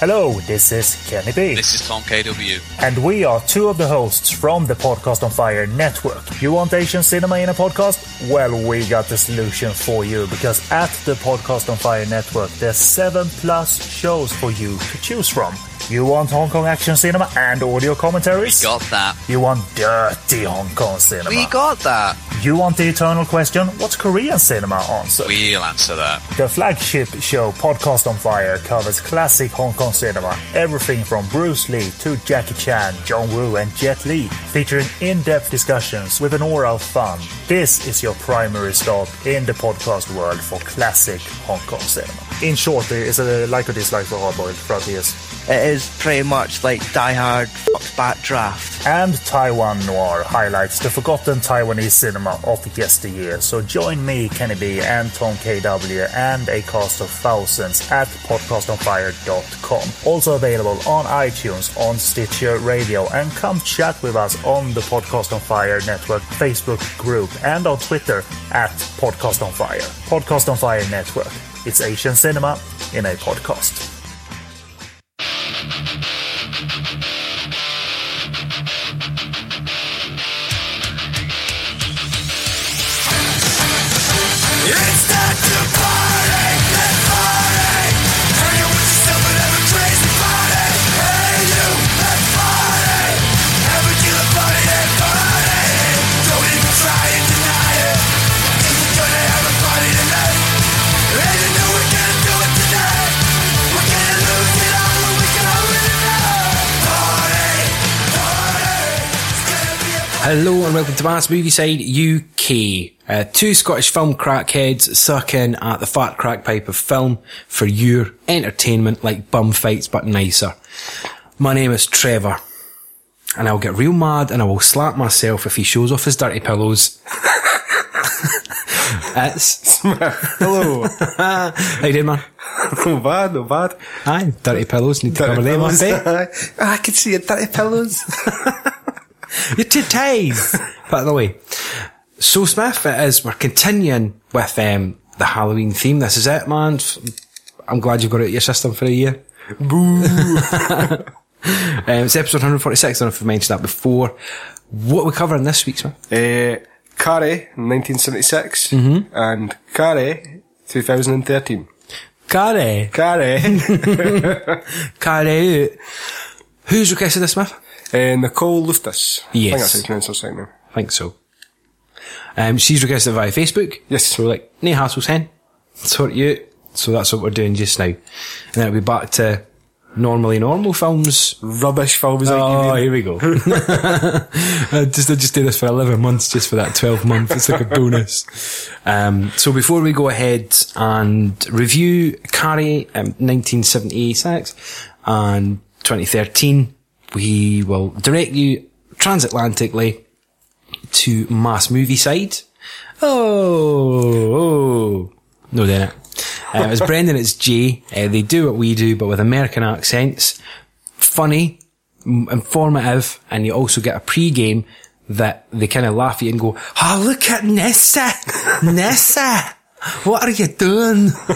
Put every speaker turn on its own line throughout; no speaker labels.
Hello, this is Kenny B.
This is Tom KW.
And we are two of the hosts from the Podcast on Fire network. You want Asian cinema in a podcast? Well, we got the solution for you because at the Podcast on Fire network, there's seven plus shows for you to choose from. You want Hong Kong action cinema and audio commentaries?
We got that.
You want dirty Hong Kong cinema?
We got that.
You want the eternal question, what's Korean cinema answer?
We'll answer that.
The flagship show Podcast on Fire covers classic Hong Kong cinema, everything from Bruce Lee to Jackie Chan, John Woo and Jet Li, featuring in-depth discussions with an aura of fun. This is your primary stop in the podcast world for classic Hong Kong cinema. In short, eh, it's a like or dislike for Hardboiled throughout the years.
It is pretty much like Die Hard fucks Backdraft.
And Taiwan Noir highlights the forgotten Taiwanese cinema of yesteryear. So join me, Kenny B, and Tom KW, and a cast of thousands at podcastonfire.com. Also available on iTunes, on Stitcher Radio, and come chat with us on the Podcast on Fire Network Facebook group and on Twitter at Podcast on Fire. Podcast on Fire Network. It's Asian cinema in a podcast.
Hello and welcome to Mass Movie Side UK. Uh, two Scottish film crackheads sucking at the fat crack pipe of film for your entertainment like bum fights but nicer. My name is Trevor. And I'll get real mad and I will slap myself if he shows off his dirty pillows. it's
Hello.
How you doing, man?
no bad, no bad.
Aye, dirty pillows, need to cover them up, eh?
I can see your dirty pillows.
Your titties! By the way. So Smith, it is, we're continuing with um, the Halloween theme. This is it, man. I'm glad you've got it out your system for a year. Boo! um, it's episode 146, I don't know if I've mentioned that before. What are we covering this week, Smith?
uh, Carrie, 1976, and Carrie, 2013.
Carrie.
Carrie,
Carrie. Who's requested this, Smith?
Uh, Nicole Luftus. I think
Yes.
that's how you pronounce her second name.
I think so. Um, she's requested via Facebook.
Yes.
So we're like, no hassles, hen. Sort you. So that's what we're doing just now. And then it'll be back to normally normal films.
Rubbish films
Oh, here we go. I just, I just do this for 11 months just for that 12 month. It's like a bonus. Um, so before we go ahead and review Carrie, um, 1976 and 2013, we will direct you transatlantically to Mass Movie Side. Oh, oh. No, then it. Uh, it's Brendan, it's Jay. Uh, they do what we do, but with American accents. Funny, m- informative, and you also get a pre-game that they kind of laugh at you and go, oh, look at Nessa! Nessa! What are you doing?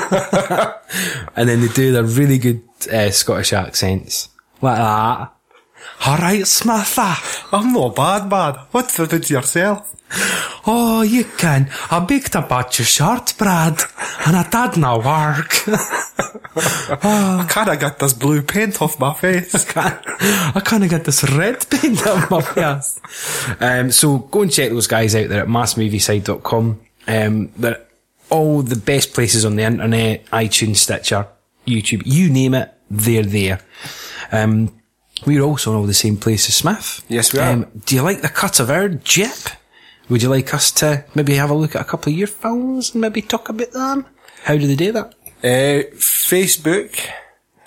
and then they do their really good uh, Scottish accents. Like that. Alright, Smitha.
I'm not bad, bad. What the did yourself?
Oh, you can. I baked a batch of shortbread, and I did no work.
I kinda got this blue paint off my face.
I kind of get this red paint on my face. Um, so go and check those guys out there at massmovieside.com. Um, they're all the best places on the internet, iTunes, Stitcher, YouTube, you name it, they're there. Um, we're also in all the same places, Smith.
Yes, we are.
Um, do you like the cut of our jip? Would you like us to maybe have a look at a couple of your films and maybe talk about them? How do they do that?
Uh, Facebook,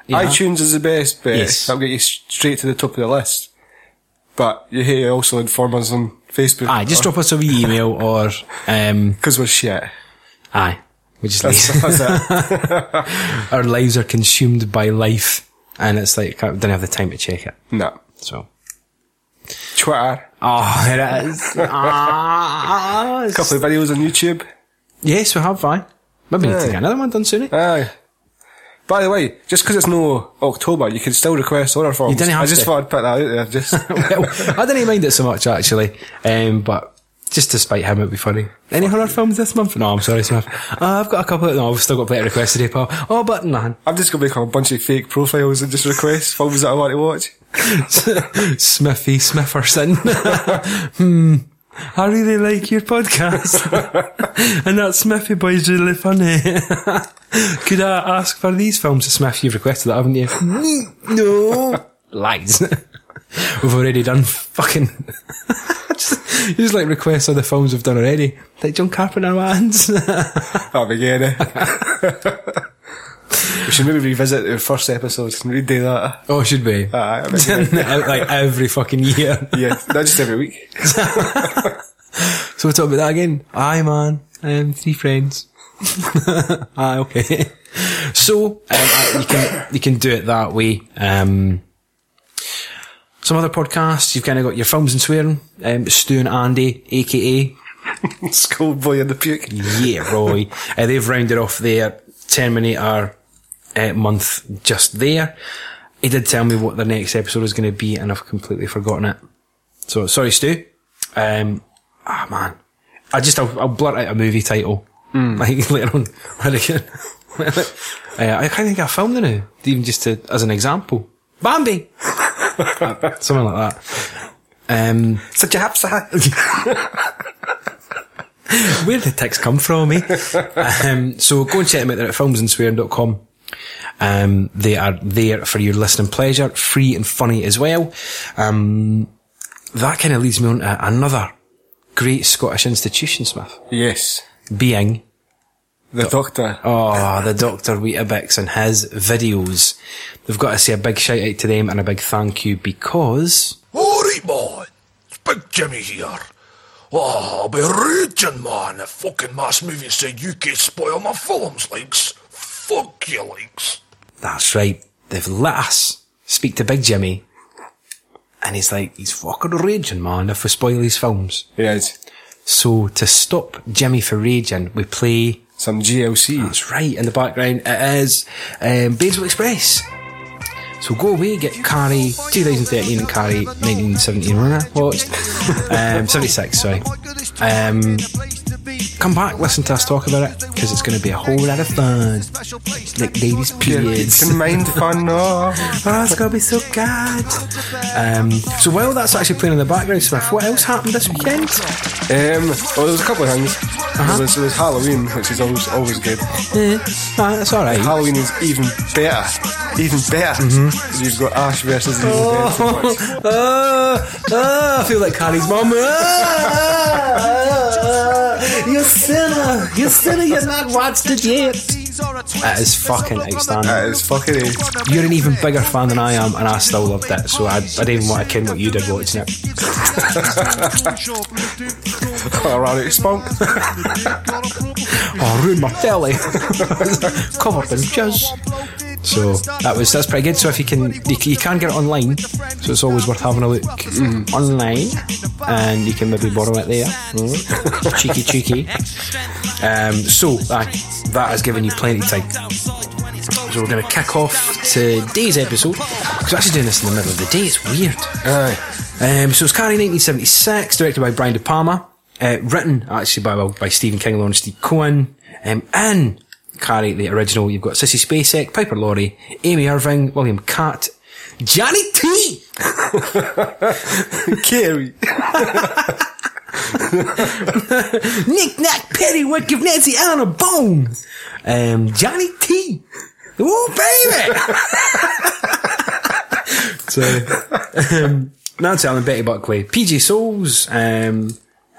Yeah.
iTunes is the best bet.
Yes.
That'll get you straight to the top of the list. But you here also inform us on Facebook.
Aye, just drop us a wee email or, um,
Because we're shit.
aye. We just
That's,
leave.
that's
our lives are consumed by life, and it's like I don't have the time to check it.
no.
So,
Twitter.
oh, there it is. ah,
A couple of videos on YouTube.
yes, we have. Fine. Maybe need to
Aye.
get another one done soon.
Aye. By the way, just because it's no October, you can still request horror films.
didn't have
I just
to.
wanted to put that out there. Just
well, I didn't mind it so much actually, um, but just to spite him, it'd be funny. Any horror films this month? No, I'm sorry, Smith. Uh, I've got a couple. Of, No, I've still got plenty of requests today, pal. Oh, but none.
I'm just gonna make a bunch of fake profiles and just request films that I want to watch.
Smithy Smifferson. hmm. I really like your podcast. and that Smithy boy's really funny. Could I ask for these films? Smith, you've requested that, haven't you? no. Lies. We've already done fucking. just, just like requests of the films we've done already. Like John Carpenter ones.
That'll be good. Eh? we should maybe revisit the first episode and redo that.
oh, should we?
I bet,
like every fucking year.
yeah, not just every week.
So we'll talk about that again. Aye, man. Um, three friends. Aye, okay. So um, uh, you can you can do it that way. Um, some other podcasts you've kind of got your films and swearing. Um, Stu and Andy, aka
Schoolboy in the puke.
Yeah Roy. uh, they've rounded off their Terminator uh, month just there. He did tell me what the next episode is going to be, and I've completely forgotten it. So sorry, Stu. Um, ah man, I just I'll, I'll blurt out a movie title like later on. uh, I can't think of a film now, even just to, as an example. Bambi, something like that. Um,
Such a hapsa.
where did the text come from, eh? um, so go and check them out. They're at filmsandswearing.com. Um, they are there for your listening pleasure, free and funny as well. Um, that kind of leads me on to another great Scottish institution, Smith,
Yes.
being
The Doctor.
Oh, the Dr. Weetabix and his videos. We've got to say a big shout out to them and a big thank you because
Alright, man. It's Big Jimmy here. Oh, I'll be raging, man, if fucking mass Movie movies say UK spoil my films, likes. Fuck you, likes.
that's right. They've let us speak to Big Jimmy and he's like, he's fucking raging, man, if we spoil his films.
Yes.
So to stop Jimmy from raging, we play,
Some GLC.
that's right, in the background, it is um, Babesville Express. So go away, get Carrie 2013 and Carrie 1917 when I watched. Um, 76, sorry. Um, come back, listen to us talk about it, because it's going to be a whole lot of fun. Like ladies' periods.
Can mind fun, oh.
Oh, it's gonna be so good. Um, so while that's actually playing in the background, Smith, what else happened this weekend?
Um, well, there was a couple of things. There, was, there was Halloween, which is always always good.
Eh, ah, that's all right.
Halloween is even better. Even better.
Mm-hmm.
You've got Ash versus the Evil Dead.
Ah, ah, I feel like Carrie's mum. Ah, ah, you sinner, you sinner, you're not watched it yet. That is fucking outstanding.
That is fucking it.
You're an even bigger fan than I am, and I still loved it. So I, I didn't even want to ken what you did watching it.
Around it, spunk.
Oh, ruin my belly. Covered in jizz. So that was that's pretty good. So if you can you, can- you can get it online, so it's always worth having a look online, and you can maybe borrow it there. Mm. cheeky, cheeky. Um, so that that has given you plenty of time. So we're going to kick off today's episode. Because we're actually doing this in the middle of the day. It's weird.
Aye.
Um, so it's Carrie 1976, directed by Brian De Palma, uh, written actually by well, by Stephen King, Lawrence D. Cohen, um, and Carrie the original. You've got Sissy Spacek, Piper Laurie, Amy Irving, William Katt, Johnny T.
Carrie.
Nick Nack Perrywood, give Nancy Allen a bone. Um, Johnny T. Oh baby. so, um, Nancy Allen, Betty Buckley, PJ Soles. Um,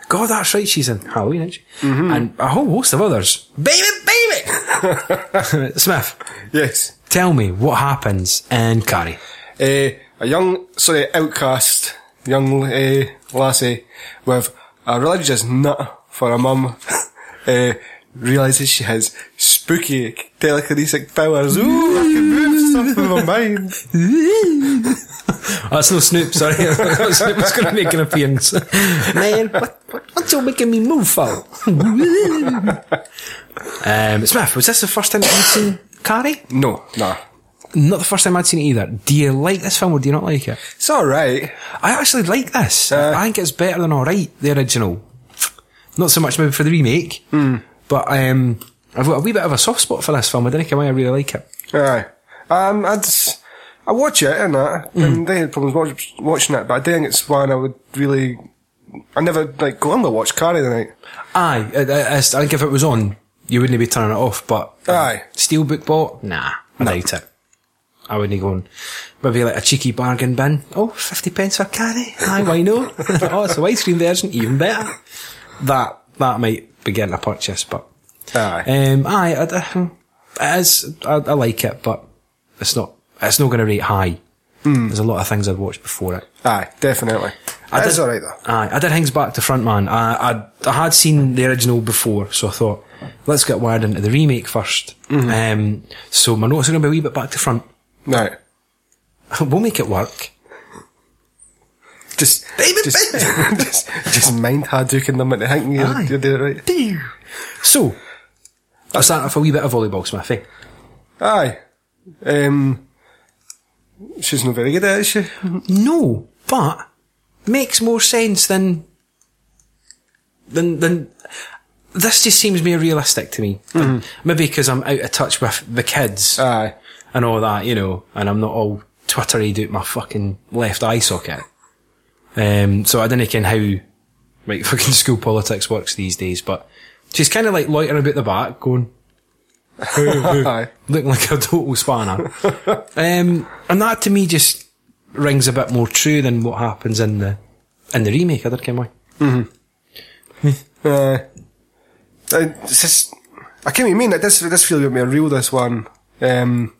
God, that's right. She's in Halloween, isn't she? And a whole host of others. Baby, baby. Smith,
Yes.
tell me what happens in Carrie.
Uh, a young, sorry, outcast, young uh, lassie with a religious nut for a mum uh, realises she has spooky telekinetic powers. Ooh, I can move stuff with my mind.
Oh, that's no Snoop, sorry. Snoop was going to make an appearance. Man, what, what, what's you making me move for? um, Smith, was this the first time that you'd seen Carrie?
No, nah.
Not the first time I'd seen it either. Do you like this film or do you not like it?
It's alright.
I actually like this.
Uh,
I think it's better than alright, the original. Not so much maybe for the remake, but um, I've got a wee bit of a soft spot for this film. I don't think why I really like it.
Aye. Um, I'd, I watch it and that, and they had problems watch, watching it, but I think it's one I would really, I never, like, go, I'm gonna watch Carrie tonight.
Aye, I, I, I think if it was on, you wouldn't be turning it off, but
Aye.
Steelbook bought? Nah, I it. I wouldn't go on. Maybe like a cheeky bargain bin. Oh, 50 pence for Carrie? Aye, why no? oh, it's a widescreen version, even better. That, that might be getting a purchase, but.
Aye.
Um, aye, I, I, it is, I, I like it, but it's not, it's not going to rate high. There's a lot of things I've watched before it.
Aye, definitely.
I did-
alright though.
Aye, I did things back to front, man. I, I, I had seen the original before, so I thought, let's get wired into the remake 1st Um, so my notes are going to be a wee bit back to front.
Right.
we'll make it work.
Just, just, just, just mind Hadouken them into thinking you're,
Aye.
you're doing it right.
So, I'll start off a wee bit of volleyball, Smithy.
Aye. Um, she's not very good at it, is she?
No, but makes more sense than than than. This just seems more realistic to me. Maybe because I'm out of touch with the kids
Aye.
and all that, you know, and I'm not all twittery out my fucking left eye socket. Um, so I don't know how like fucking school politics works these days, but she's kind of like loitering about the back, going looking like a total spanner. um, and that to me just rings a bit more true than what happens in the in the remake. I don't care why.
Aye. Uh, it's just, I can't even mean that this this does feel a bit more real, this one. Um,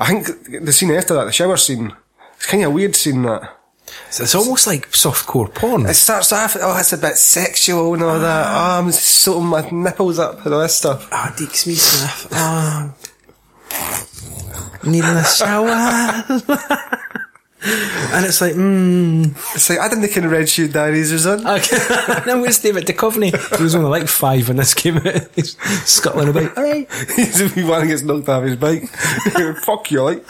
I think the scene after that, the shower scene, it's kind of a weird scene that.
So it's almost like softcore porn.
It starts off, oh, it's a bit sexual and all that. Oh, I'm sorting my nipples up and all this stuff.
Ah, Deeks me Smith. Ah, needing a shower. and it's like, mm.
It's like, I didn't think Red Shoe Diaries was on.
Okay. no, where's David Duchovny? He was only like five when this came out. He's scuttling about. Alright.
He's the wee one who gets knocked off his bike. Fuck you, like.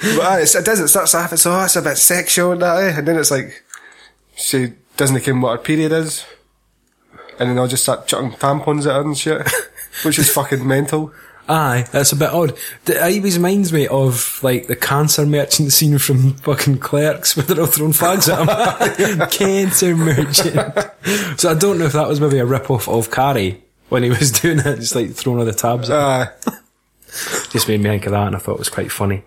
But aye, it's, it does, it starts off, it's, oh, it's a bit sexual and that, eh? And then it's like, she doesn't care what her period is. And then they'll just start chucking tampons at her and shit. Which is fucking mental.
Aye, that's a bit odd. It always reminds me of like the cancer merchant scene from fucking Clerks where they're all throwing flags at him. cancer merchant. so I don't know if that was maybe a rip off of Carrie when he was doing it, just like throwing all the tabs at him.
Uh,
Just made me think of that and I thought it was quite funny.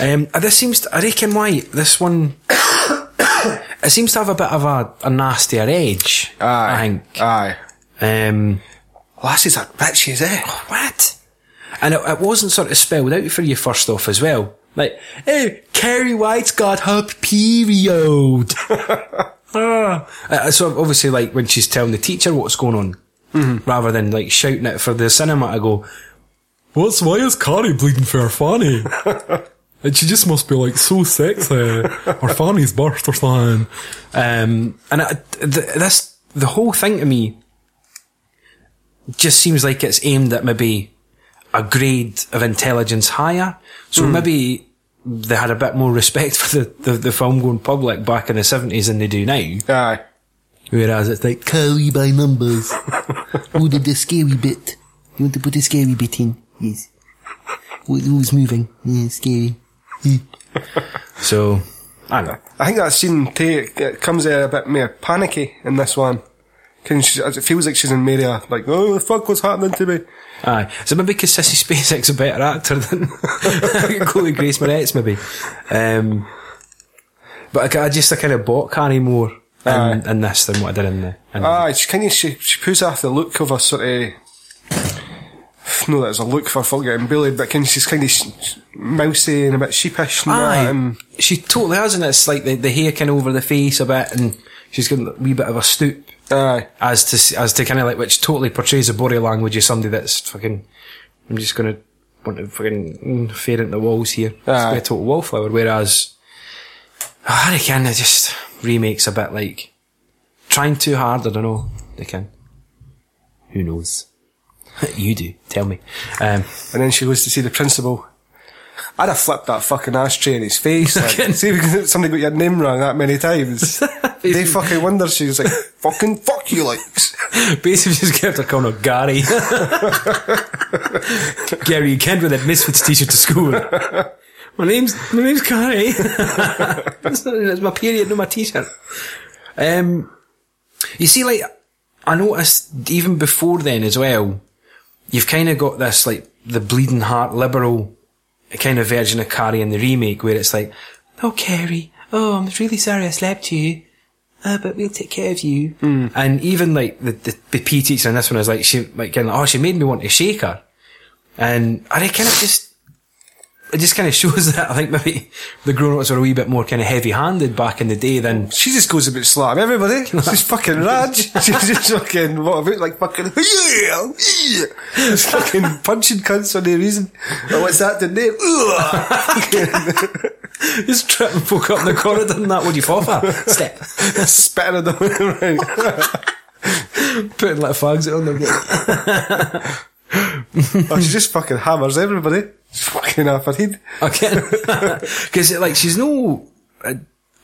Um, this seems to, I reckon why, this one, it seems to have a bit of a, a nastier edge. I
aye.
think.
Aye.
Um,
Lassies are bitches, eh?
what? And it, it wasn't sort of spelled out for you first off as well. Like, hey, Carrie White's got her period. Ah. Uh, so obviously, like when she's telling the teacher what's going on, rather than like shouting it for the cinema to go, "What's why is Carrie bleeding for her fanny?" and she just must be like so sexy. Her fanny's burst or something. Um, and it, th- this the whole thing to me just seems like it's aimed at maybe a grade of intelligence higher. So maybe they had a bit more respect for the, the, the film going public back in the 70s than they do now.
Aye.
Whereas it's like, Curry by numbers. oh, the, the scary bit. You want to put the scary bit in? Yes. Who- Who's moving? Yeah, scary. so, I don't know.
I think that scene take, it comes out a bit more panicky in this one. 'Cause she, it feels like she's in Maria, like, oh, the fuck, was happening to me?
Aye. So maybe because Sissy Spacek's a better actor than Chloe Grace Moretz, maybe. Um, but I, I just I kind of bought Carrie more in, in this than what I did in the. In
Aye, she kind of, she, she pulls off the look of a sort of, no, that was a look for fuck getting bullied, but she's kind of mousy and a bit sheepish and that, and
she totally has, and it's like the, the hair kind of over the face a bit, and she's got a wee bit of a stoop.
aye,
as to as to kind of like which totally portrays the body language of somebody that's fucking. I'm just gonna want to fucking mm, fade into the walls here. It's
Aye.
be a total wallflower. Whereas I reckon it just remakes a bit like trying too hard. I don't know. They can. Who knows? you do. Tell me. Um,
And then she goes to see the principal. I'd have flipped that fucking ashtray in his face. Like, see if somebody got your name wrong that many times. they fucking wonder. She was like, fucking fuck you, like.
basically, just kept her calling her Gary. Gary, you can't wear that Misfits t-shirt to school. My name's my name's Gary. not- it's my period, not my t-shirt. Um, you see, like I noticed even before then as well. You've kind of got this like the bleeding heart liberal kind of version of Carrie in the remake, where it's like, "Oh, Carrie, oh, I'm really sorry I slapped you." uh, but we'll take care of you. And even like the, the, the PE teacher in this one is like, she, like, kind of, oh, she made me want to shake her. And I kind of just, it just kind of shows that I think maybe the grown-ups were a wee bit more kind of heavy-handed back in the day than,
She just goes a bit slapping everybody. She's fucking Raj. She's just fucking, what about, like fucking, yeah, yeah. Just fucking punching cunts for no reason. Oh, what's that the name?
just tripping folk up in the corridor and that, what do you fall for? Step.
Spitting at them.
Putting like fags on them.
Oh, she just fucking hammers everybody. She's fucking off her head.
Okay. Because, like, she's no, uh,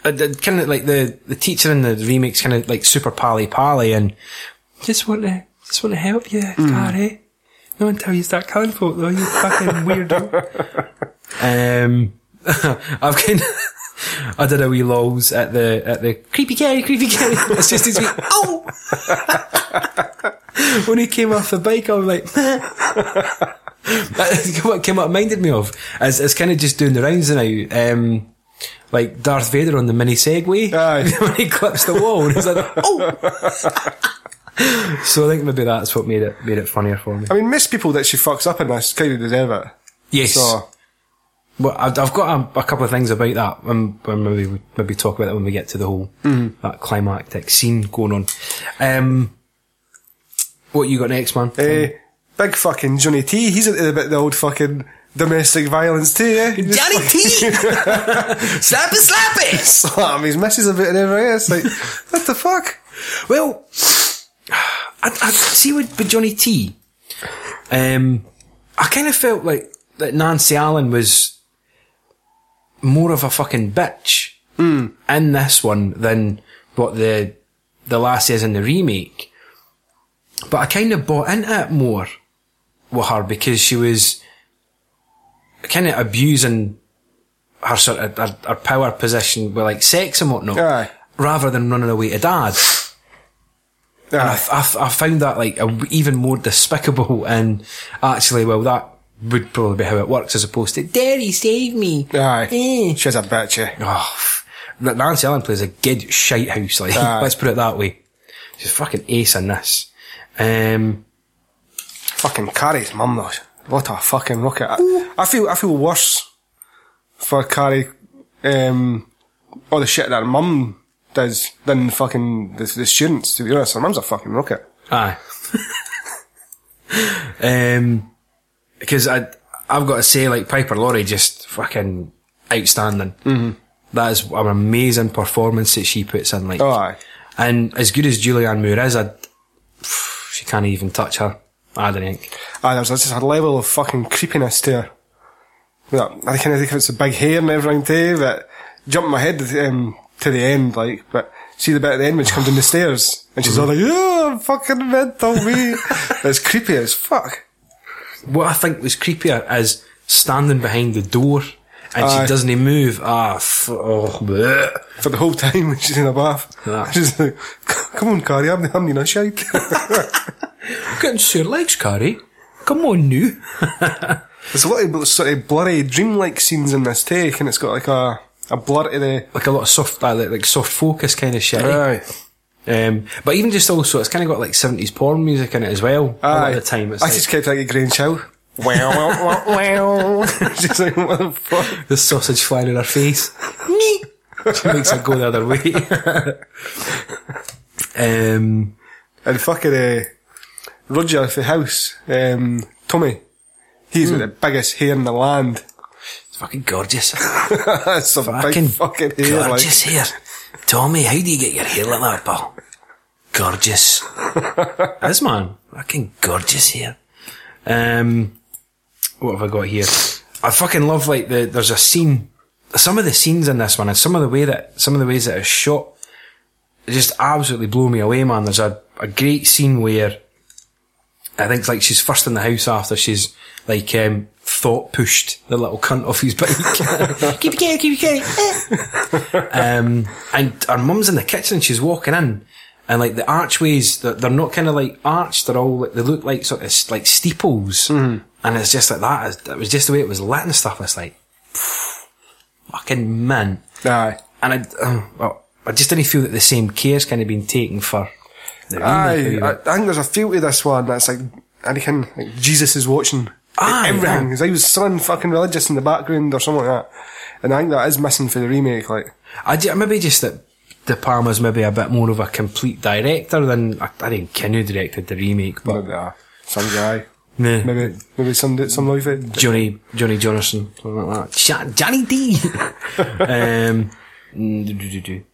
uh, kind of like the, the teacher in the remakes kind of like super pally pally and just want to, just want to help you, Gary. No until you start killing folk though, you fucking weirdo. um, I've kind of, I did a wee lols at the, at the creepy Gary, creepy Gary. It's just his oh! when he came off the bike, I was like, That's what came up reminded me of As is kind of just doing the rounds now. Um, like Darth Vader on the mini Segway
Aye.
when he clips the wall and he's like, oh. so I think maybe that's what made it made it funnier for me.
I mean, most people that she fucks up in this kind of deserve it.
Yes.
So,
Well, I've, I've got a, a couple of things about that. Um, well, maybe we maybe talk about that when we get to the whole that climactic scene going on. Um, what you got next, man?
eh, big fucking Johnny T, he's into the bit the old fucking domestic violence too, eh?
Johnny T, slap it, slap it.
Slam his missus a bit and everything. It's like, what the fuck?
Well, I, I see with, with Johnny T. Um, I kind of felt like that Nancy Allen was more of a fucking bitch in this one than what the the lassie is in the remake. But I kind of bought into it more with her because she was kind of abusing her sort of her, her power position with like sex and whatnot,
Aye.
rather than running away to dad. And I. I, I found that like a, even more despicable and actually, well, that would probably be how it works as opposed to, Daddy, save me.
Aye.
Eh.
She's a bitch, eh?
Oh, Nancy Allen plays a good shite house, like,
Aye.
let's put it that way. She's fucking ace in this. Um,
Fucking Carrie's mum though. What a fucking rocket. I, I feel, I feel worse for Carrie, um, all the shit that her mum does than fucking the, the students, to be honest. Her mum's a fucking rocket.
aye. um, because I, I've got to say, like, Piper Laurie just fucking outstanding. Mm-hmm. That is an amazing performance that she puts in, like.
Oh, aye.
And as good as Julianne Moore is, I, she can't even touch her. I don't think.
Aye, there's just a level of fucking creepiness to her. I kind of think it's a big hair and everything too, but jumped my head um, to the end, like, but see the bit at the end when she comes down the stairs and she's all like, I'm fucking mental, me. it's creepy as fuck.
What I think was creepier is standing behind the door and
Aye.
she doesn't even move. Ah, f- oh, bleh.
For the whole time when she's in a bath.
Yeah.
She's like, come on, Carrie, I'm, I'm in a shite.
Getting sore legs, Carrie. Come on, now.
There's a lot of sort of blurry, dreamlike scenes in this take, and it's got like a, a blur to the.
like a lot of soft, uh, like, like soft focus kind of shit.
Aye.
Um, but even just also, it's kind of got like 70s porn music in it as well. A lot
Aye.
of the time, it's
I
like
just kept like a Grange Chow. Wow, wow, wow, wow. She's like, what the fuck?
the sausage flying in her face. she makes it go the other way. um,
And fucking uh, Roger for the house, um, Tommy. He's got the biggest hair in the land.
it's fucking gorgeous.
That's some
fucking,
big fucking hair. Like.
gorgeous hair. Tommy, how do you get your hair like that, pal? Gorgeous. this man, fucking gorgeous hair. Um, what have I got here? I fucking love like the. There's a scene. Some of the scenes in this one, and some of the way that some of the ways that it's shot, just absolutely blow me away, man. There's a a great scene where I think it's like she's first in the house after she's like um, thought pushed the little cunt off his bike. keep it going, keep it going. um, and her mum's in the kitchen and she's walking in. And like the archways, they're, they're not kind of like arched. They're all like, they look like sort of like steeples. And it's just like that. It was just the way it was lit and stuff. It's like, fucking man.
Aye.
And I, uh, well, I just didn't feel that the same care's kind of been taken for.
Aye. I, I think there's a feel to this one that's like, Anakin, like Jesus is watching
Aye,
everything.
aye.
He's like something fucking religious in the background or something like that. And I think that is missing for the remake. Like,
I ju- maybe just that De Palma's maybe a bit more of a complete director than I, I didn't directed the remake, but
maybe uh, some guy,
Nah.
maybe maybe some some life it.
Johnny Johnny Jonathan, something like that. Johnny D. um, mm, do, do, do, do.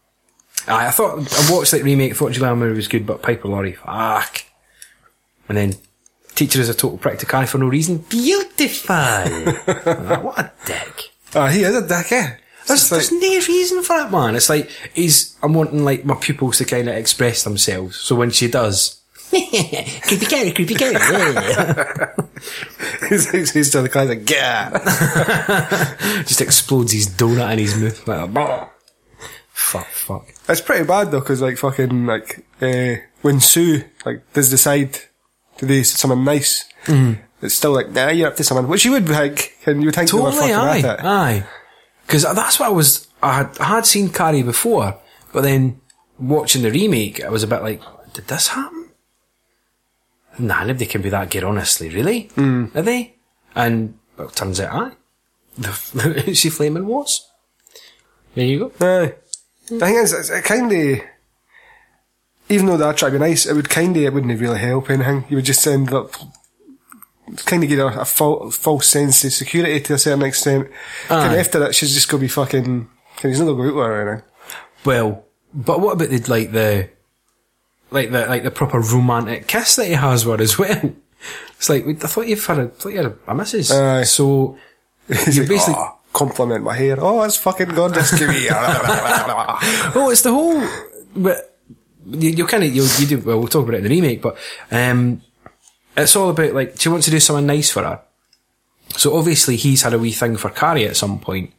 Aye, I thought I watched that remake. Thought Moore was good, but Piper Laurie, fuck. And then teacher is a total prick to Carrie for no reason. Beautiful. What a dick.
Ah, he is a dick, eh?
There's,
It's
there's no reason for it, man. It's like he's. I'm wanting like my pupils to kind of express themselves. So when she does, creepy carrot, creepy yeah.
he's, he's, to the guy like, yeah.
Just explodes his donut in his mouth like, "Bah." fuck, fuck.
It's pretty bad though, because like fucking like uh, when Sue like does decide to do something nice,
Mm-hmm.
it's still like nah, you're up to someone. which you would like, and you would think they were fucking
aye,
at it.
aye. Because that's what I was. I had, I had seen Carrie before, but then watching the remake, I was a bit like, did this happen? Nah, nobody can be that good, honestly. Really? Mm. Are they? And well, turns out, aye. The, she flaming was. There you go.
Aye. The thing is, it's, it kind of, even though that try to be nice, it would kind of, it wouldn't really help anything. You would just end up, kind of get a, a fal- false sense of security to a certain extent.
Aye.
of after that, she's just going to be fucking, cause he's not going to go out with her or anything.
Well, but what about the like the like the like the proper romantic kiss that he has with her as well? It's like I thought you've had a, I thought you had a, a missus.
Aye.
So you
like,
basically
"Oh, compliment my hair. Oh, it's fucking gorgeous. Give me.
oh, it's the whole. But you, you kind of you, you do well. We'll talk about it in the remake, but um, it's all about like she wants to do something nice for her. So obviously he's had a wee thing for Carrie at some point,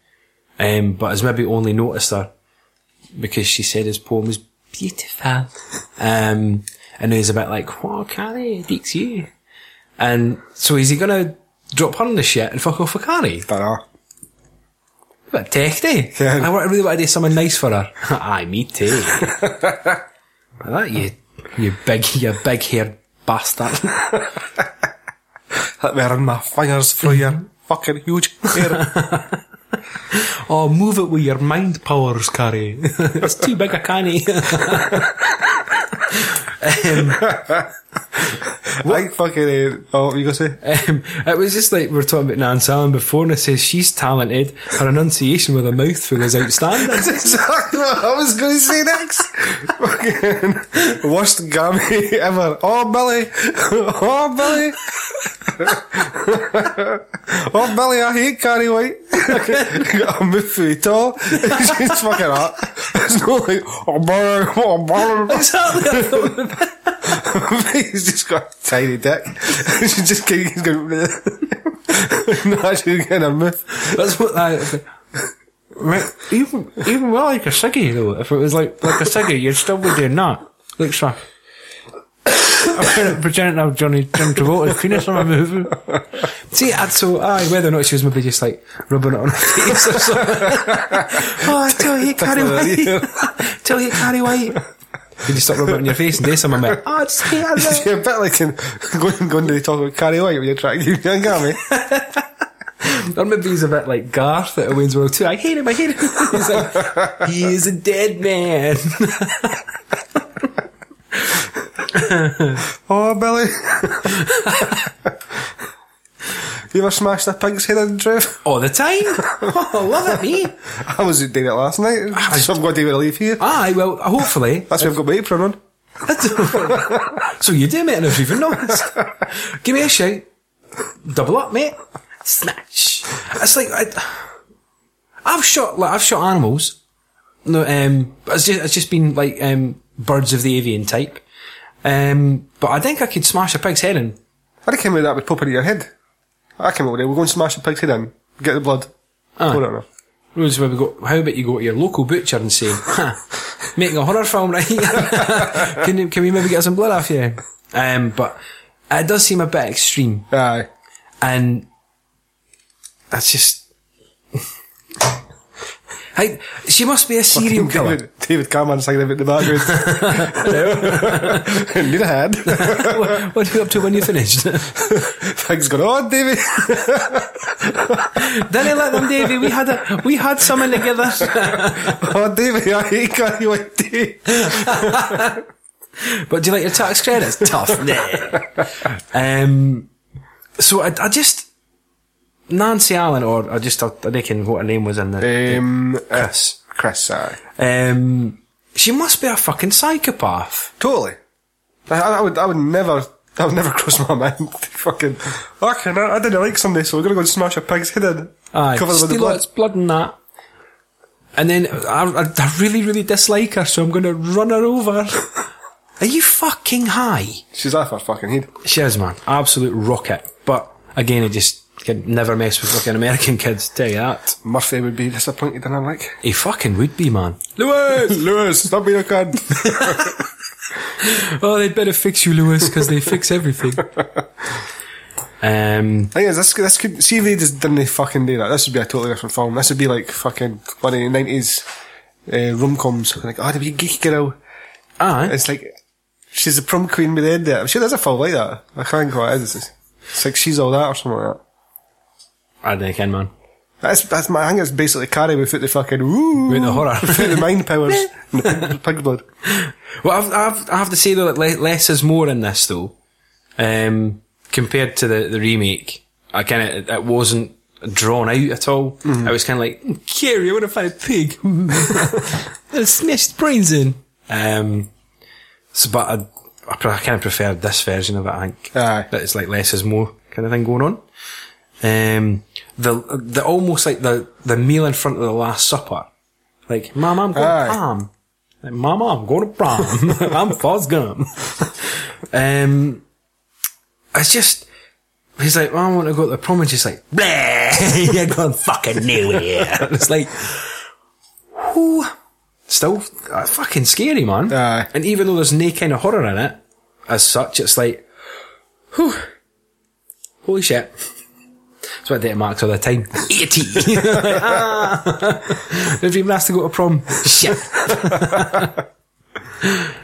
um, but has maybe only noticed her because she said his poem was beautiful. Um, and he's a bit like, "What, Carrie? Deeks you?" And so is he gonna drop her in the shit and fuck off for Carrie?
Dunno.
But techy.
Yeah.
I really want to do something nice for her. Aye, me too. like that, you, you big, you big haired bastard.
Me run my fingers through your fucking huge hair.
oh, move it with your mind powers, Carrie. it's too big a canny.
Um, I fucking, uh, oh, what were you to say?
um, it was just like we were talking about Nan Allen before, and it says she's talented. Her enunciation with a mouthful is outstanding.
That's exactly what I was going to say next. Fucking worst gammy ever. Oh, Billy. Oh, Billy. oh, Billy, I hate Carrie White. Got a move for it all. She's fucking up. It's not like, oh, Billy, oh, Billy.
exactly.
He's just got a tiny dick. She's just getting, he's going, not actually getting a move.
That's what I. Right, even even well, like a ciggy though. If it was like like a ciggy, you'd still be doing that. Look, sir. I'm trying to pretend now Johnny John Travolta's penis on my movie. See, I'd so aye, whether or not she was maybe just like rubbing it on her face or something. oh, I tell you, Carrie White. tell you, Carrie White. Did you stop rubbing it on your face and do something about? Oh, it's hate it.
You're a bit like in, going, going to talk about Carrie White when you're trying to young gammy.
Or maybe he's a bit like Garth at Wayne's World 2. I hate him, I hate him. He's like, he is a dead man.
Oh, Billy. You ever smashed a pig's head in, Trev?
All the time. Oh, love it, me.
I was doing it last night. So I'm going to leave here.
Aye, well, hopefully.
That's why I've got my apron on.
so you do, mate, and I've even noticed. Give me a shout. double up, mate. Smash. It's like I, I've shot like I've shot animals. No, um, but it's just it's just been like um birds of the avian type. Um, but I think I could smash a pig's head in.
I reckon with that would pop into your head. I came over there, we're going to smash the pig's head in, get the blood,
Ah.
pour it on her.
Rules where we go. How about you go to your local butcher and say, "Huh, "Making a horror film, right? can you, can we maybe get some blood off you?" Um, but it does seem a bit extreme,
Aye.
and that's just. I, she must be a serial killer.
David, David Cameron singing about in the background. Need a hand.
what, what are you up to when you finished?
Things going on, David.
Didn't let them, Davy. We had a, we had something together.
oh, David, I hate Gary White Day.
But do you like your tax credits? Tough. Nah. um, so I, I just Nancy Allen, or I just I, I reckon what her name was in the
Um,
Chris.
Chris, aye.
Um, she must be a fucking psychopath.
Totally. I, I would, I would never, that would never cross my mind. Fucking, okay, I, I didn't like somebody, so we're gonna go and smash a pig's head in.
Aye,
Cover them with
steal
blood.
its blood and that. And then I, I, I really, really dislike her, so I'm going to run her over. Are you fucking high?
She's off her fucking head.
She is, man. Absolute rocket. But again, I just can never mess with fucking American kids, tell you that.
Murphy would be disappointed in her, like.
He fucking would be, man.
Lewis! Lewis, stop being a cunt.
Oh, they'd better fix you, Lewis, because they fix everything. Um,
Thing is, this, this could, see if they just didn't fucking do that, this would be a totally different film. This would be like fucking one of the 90s uh, rom-coms. Like, oh, the wee geek girl.
aye.
It's like, she's the prom queen with the end there. I'm sure there's a film like that. I can't think what it is. It's like she's all that or something like that.
I reckon, man.
That's, that's my, I think it's basically Carrie without the fucking woo.
With the horror.
without the mind powers. and the pig, pig blood.
Well, I've, I've, I have to say though that less is more in this though. Um, compared to the, the remake, I kind of, it, it wasn't drawn out at all. I was kind of like, Carrie, I want to find a pig. I smashed brains in. Um, so, but I, I, pre- I kind of preferred this version of it, I think.
Aye.
That it's like less is more kind of thing going on. Um, the, the almost like the, the meal in front of the Last Supper. Like, Mom, I'm going
Aye.
to prom. Like, Mama, I'm going to prom. I'm Forrest Gump. um, it's just, he's like, well, I want to go to the prom, and she's like, bleh, you're going fucking nowhere. it's like, whew, still uh, fucking scary, man.
Aye.
And even though there's no kind of horror in it, as such, it's like, whew, holy shit. That's what date marks all the time. 80. Like, ah. Never even asked to go to prom. Shit.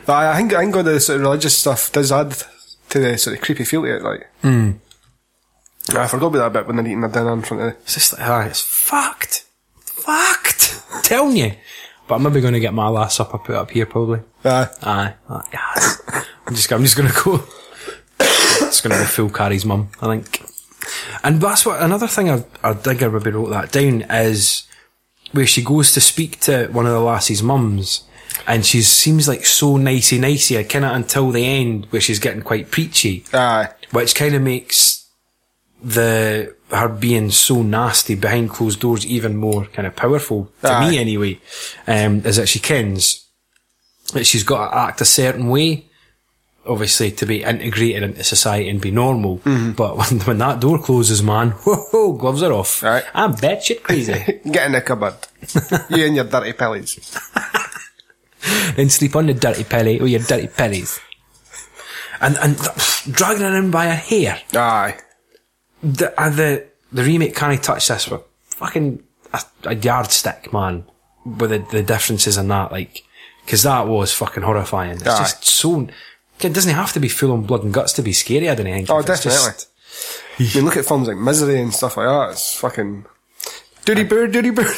But I, I think, I think all the sort of religious stuff does add to the sort of creepy feel to it, like. Mm. I forgot about that bit when they're eating their dinner in front of the,
It's just like, ah, it's fucked. Fucked. Telling you. But I'm maybe going to get my last supper put up here probably.
Aye.
Aye. Aye. yes. I'm just, I'm just going to go. it's going to be full Carrie's mum, I think. And that's what, another thing I, I think I maybe wrote that down is where she goes to speak to one of the lassie's mums and she seems like so nicey nicey, kind of until the end where she's getting quite preachy
Aye.
which kind of makes the her being so nasty behind closed doors even more kind of powerful to
Aye.
me anyway. Um, is that she kens that she's got to act a certain way, obviously to be integrated into society and be normal. But when, when that door closes, man, whoa, gloves are off.
Aye.
I'm batshit crazy.
Get in the cupboard. you and your dirty pillies.
then sleep on the dirty pelly with your dirty pellies. And and dragging her in by her hair.
Aye.
the uh, the the remake can't touch this with fucking a, a yardstick, man. With the, the differences in that, like, because that was fucking horrifying. It's
Aye.
just so. It doesn't have to be full on blood and guts to be scary. I don't think.
Oh, definitely.
just-
I mean, look at films like Misery and stuff like that. It's fucking. Duty bird, duty bird.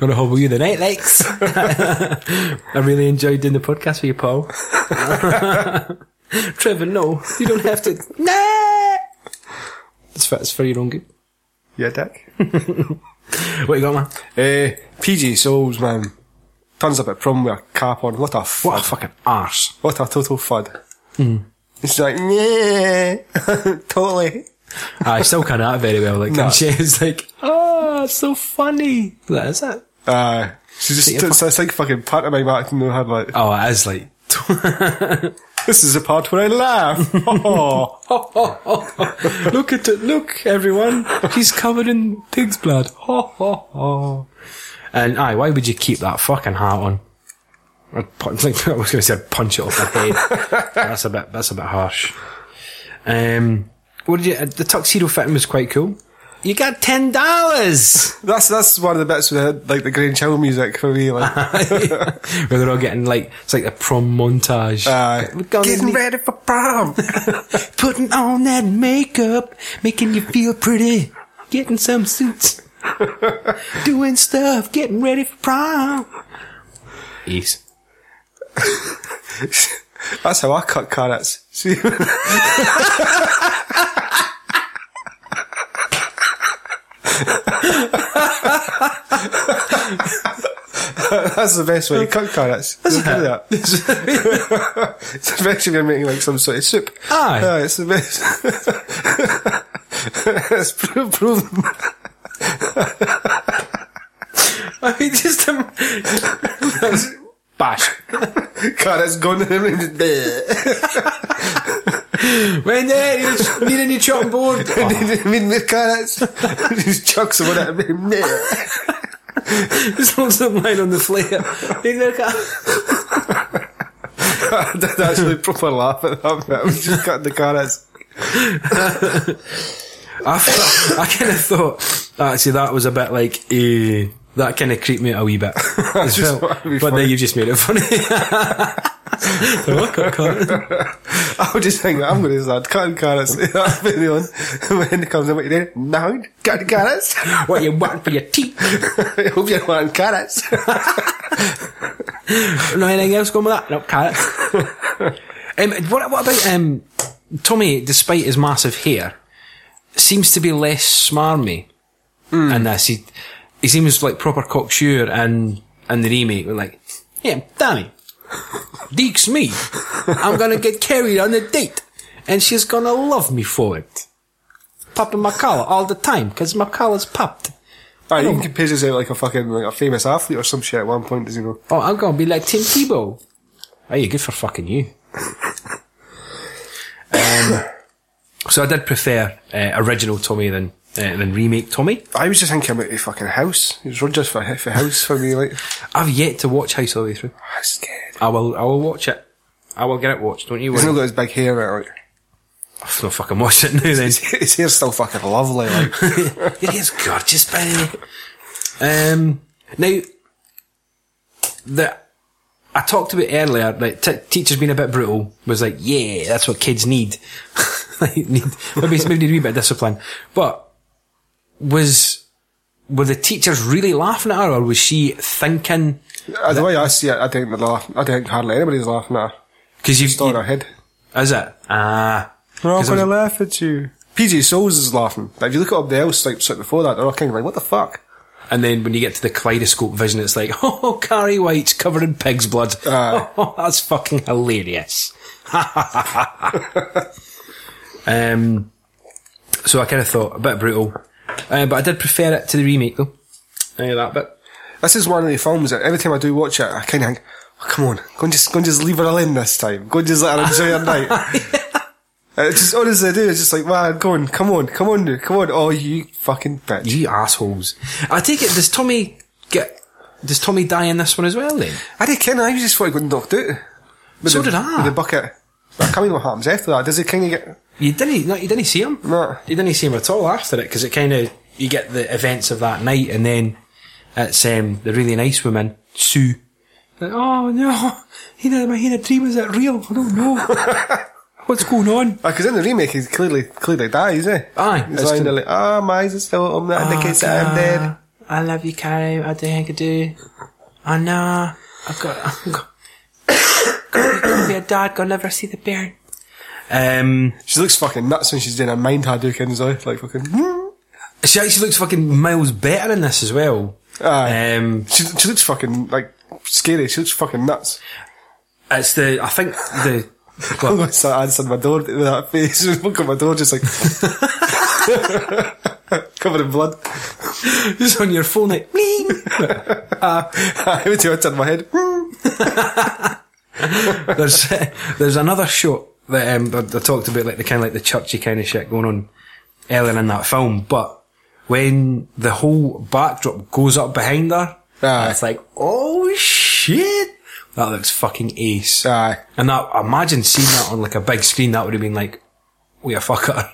gonna hobble you the night lights. I really enjoyed doing the podcast with you, Paul. Trevor, no, you don't have to. Nah. It's for, it's for your own good.
yeah, dick.
What you got, man?
Uh, PJ Soles, man. Turns up at prom with a cap on. What a fud.
What a fucking arse.
What a total fud. She's like, yeah, totally.
I still can't act very well. Like,
No.
and she is like, oh, it's so funny. That is it.
Uh, she just, it's, it's like fucking pantomime acting in her head, like,
Oh, it is like.
this is the part where I laugh. oh.
look at it, look, everyone. He's covered in pig's blood. Ho, ho, ho. And aye, why would you keep that fucking hat on? I'd punch, like, I was going to say I'd punch it off my head. that's a bit, that's a bit harsh. Um, what did you, uh, the tuxedo fitting was quite cool. You got ten dollars!
That's, that's one of the bits with like the Grange Hill music for me, like,
Where they're all getting like, it's like a prom montage.
uh, getting ready for prom.
Putting on that makeup, making you feel pretty, getting some suits, doing stuff, getting ready for prom. Ace.
That's how I cut carrots. See? That's the best way to cut carrots. Look at that. it's the best if you're making like some sort of soup.
Aye.
Yeah, it's the best. it's proven.
I mean, just um, bash.
Carrots gone and everything.
When there, you just need a new chopping board.
I mean, the carrots. Just chucks them on it.
Just holds them lying on the flare. Need a cut.
I did actually proper laugh at that bit. I was just cutting the carrots.
I, thought- I kind of thought, actually, that was a bit like, eh, that kind of creeped me out a wee bit. as well.
thought it'd be
But then you just made it funny. Cut.
I was just thinking, I'm going to start cutting carrots. That's video on. When it comes in, what you doing? No, cutting carrots.
what you want for your teeth?
I hope you're wanting carrots.
No anything else going with that? No, carrots. um, what, what about um, Tommy, despite his massive hair, seems to be less smarmy in this. He, he seems like proper cocksure and and the remake were like, yeah, Danny, Deeks me. I'm gonna get carried on a date and she's gonna love me for it. Popping my collar all the time because my collar's popped.
Alright, you can compare yourself like a fucking, like a famous athlete or some shit at one point, does he know?
Oh, I'm gonna be like Tim Tebow. Oh, you good for fucking you. um, so I did prefer uh, original Tommy than uh, than remake Tommy.
I was just thinking about the fucking house. It was just for, for house for me, like.
I've yet to watch House all the way through.
I'm scared.
I will. I will watch it. I will get it watched. Don't you
He's not
worry.
got his big hair out, like.
I've not fucking watched it now. Then
His hair's still fucking lovely, like.
it is gorgeous, baby. Um, now the I talked about earlier that t- teachers being a bit brutal was like, yeah, that's what kids need. like, need maybe maybe need a wee bit of discipline. But was were the teachers really laughing at her, or was she thinking?
Uh, the way I see it, I think they're laughing. I think hardly anybody's laughing at her.
Because you've
in her head.
is it ah.
They're all going to laugh at you. PJ Soles is laughing. But if you look at up the else, like, straight before that, they're all kind of like, what the fuck?
And then when you get to the kaleidoscope vision, it's like, oh, Carrie White's covered in pig's blood.
Aye.
Oh, that's fucking hilarious. um, so I kind of thought a bit brutal, uh, but I did prefer it to the remake though. Uh, that bit.
This is one of the films that every time I do watch it, I kind of think, oh, come on, go and just, go and just leave her alone this time. Go and just let her enjoy her night. It's just, all does they do? It's just like, man, go on, come on, come on, come on. Oh, you fucking bitch.
You assholes. I take it. Does Tommy get? Does Tommy die in this one as well? Then
I didn't care, I was just thought he got knocked out. With
So
the,
did I.
With the bucket. I can't remember what happens after that. Does he kind of get,
you didn't. No, you didn't see him.
no.
You didn't see him at all after it because it kind of you get the events of that night and then it's um, the really nice woman Sue. Like, oh no, he had my had a dream. Is that real? I don't know. What's going on?
Because in the remake, he clearly, clearly dies, eh?
Aye,
He's lying there like, oh, my eyes are still open. That indicates that I'm dead.
I love you, Carrie. I don't think I do. Oh no, I've got. I've got gonna be a dad. Gonna never see the bairn. Um,
She looks fucking nuts when she's doing her mind Hadoukens though. Like fucking,
she actually looks fucking miles better in this as well.
Aye.
Um,
She, she looks fucking, like, scary. She looks fucking nuts.
It's the I think the
I'm going to start answering my door with that face. Look at my door, just like covered in blood.
Just on your phone, like, "Bling."
I would do in my head.
there's there's another shot that um, I, I talked about, like the kind of like the churchy kind of shit going on earlier in that film. But when the whole backdrop goes up behind her,
Aye.
it's like, oh shit, that looks fucking ace.
Aye.
And that imagine seeing that on like a big screen, that would have been like, we a fucker.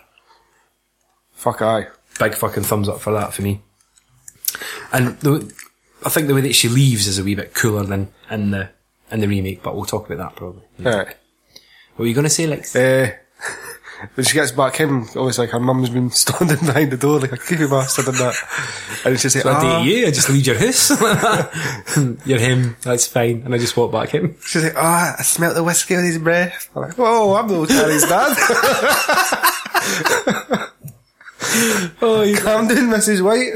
Fuck aye.
Big fucking thumbs up for that for me. And the, I think the way that she leaves is a wee bit cooler than in the in the remake, but we'll talk about that probably.
Alright.
What were you gonna say, Lex?
Uh, when she gets back home, always like her mum's been standing behind the door like a creepy bastard and that. And she's like,
So I
ah.
date you, I just leave your house. You're him, that's fine. And I just walk back in.
She's like, oh, I smelt the whiskey on his breath. I'm like, whoa, I'm no Carrie's dad.
Oh, you,
Calm down, Mrs. White.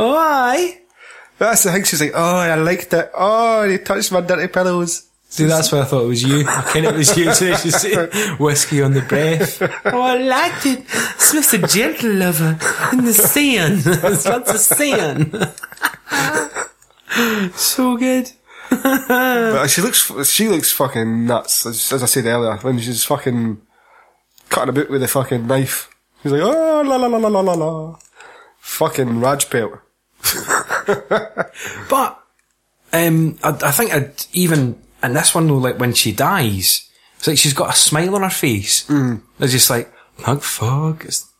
oh, aye.
That's the thing. She's like, oh, I liked it. Oh, he touched my dirty pillows.
See, that's why I thought it was you. I kind of it was you. So she said, whiskey on the breath. Oh, I liked it. It's Mr. Gentle Lover in the sand. It's lots of sand. so good.
But she looks, she looks fucking nuts. As, as I said earlier, when she's fucking cutting about with the fucking knife. She's like, oh, la la la la la la la. Fucking Raj pelt.
But um, I, I think I'd even in this one though, like when she dies, it's like she's got a smile on her face. Mm. It's just like thank fuck. It's,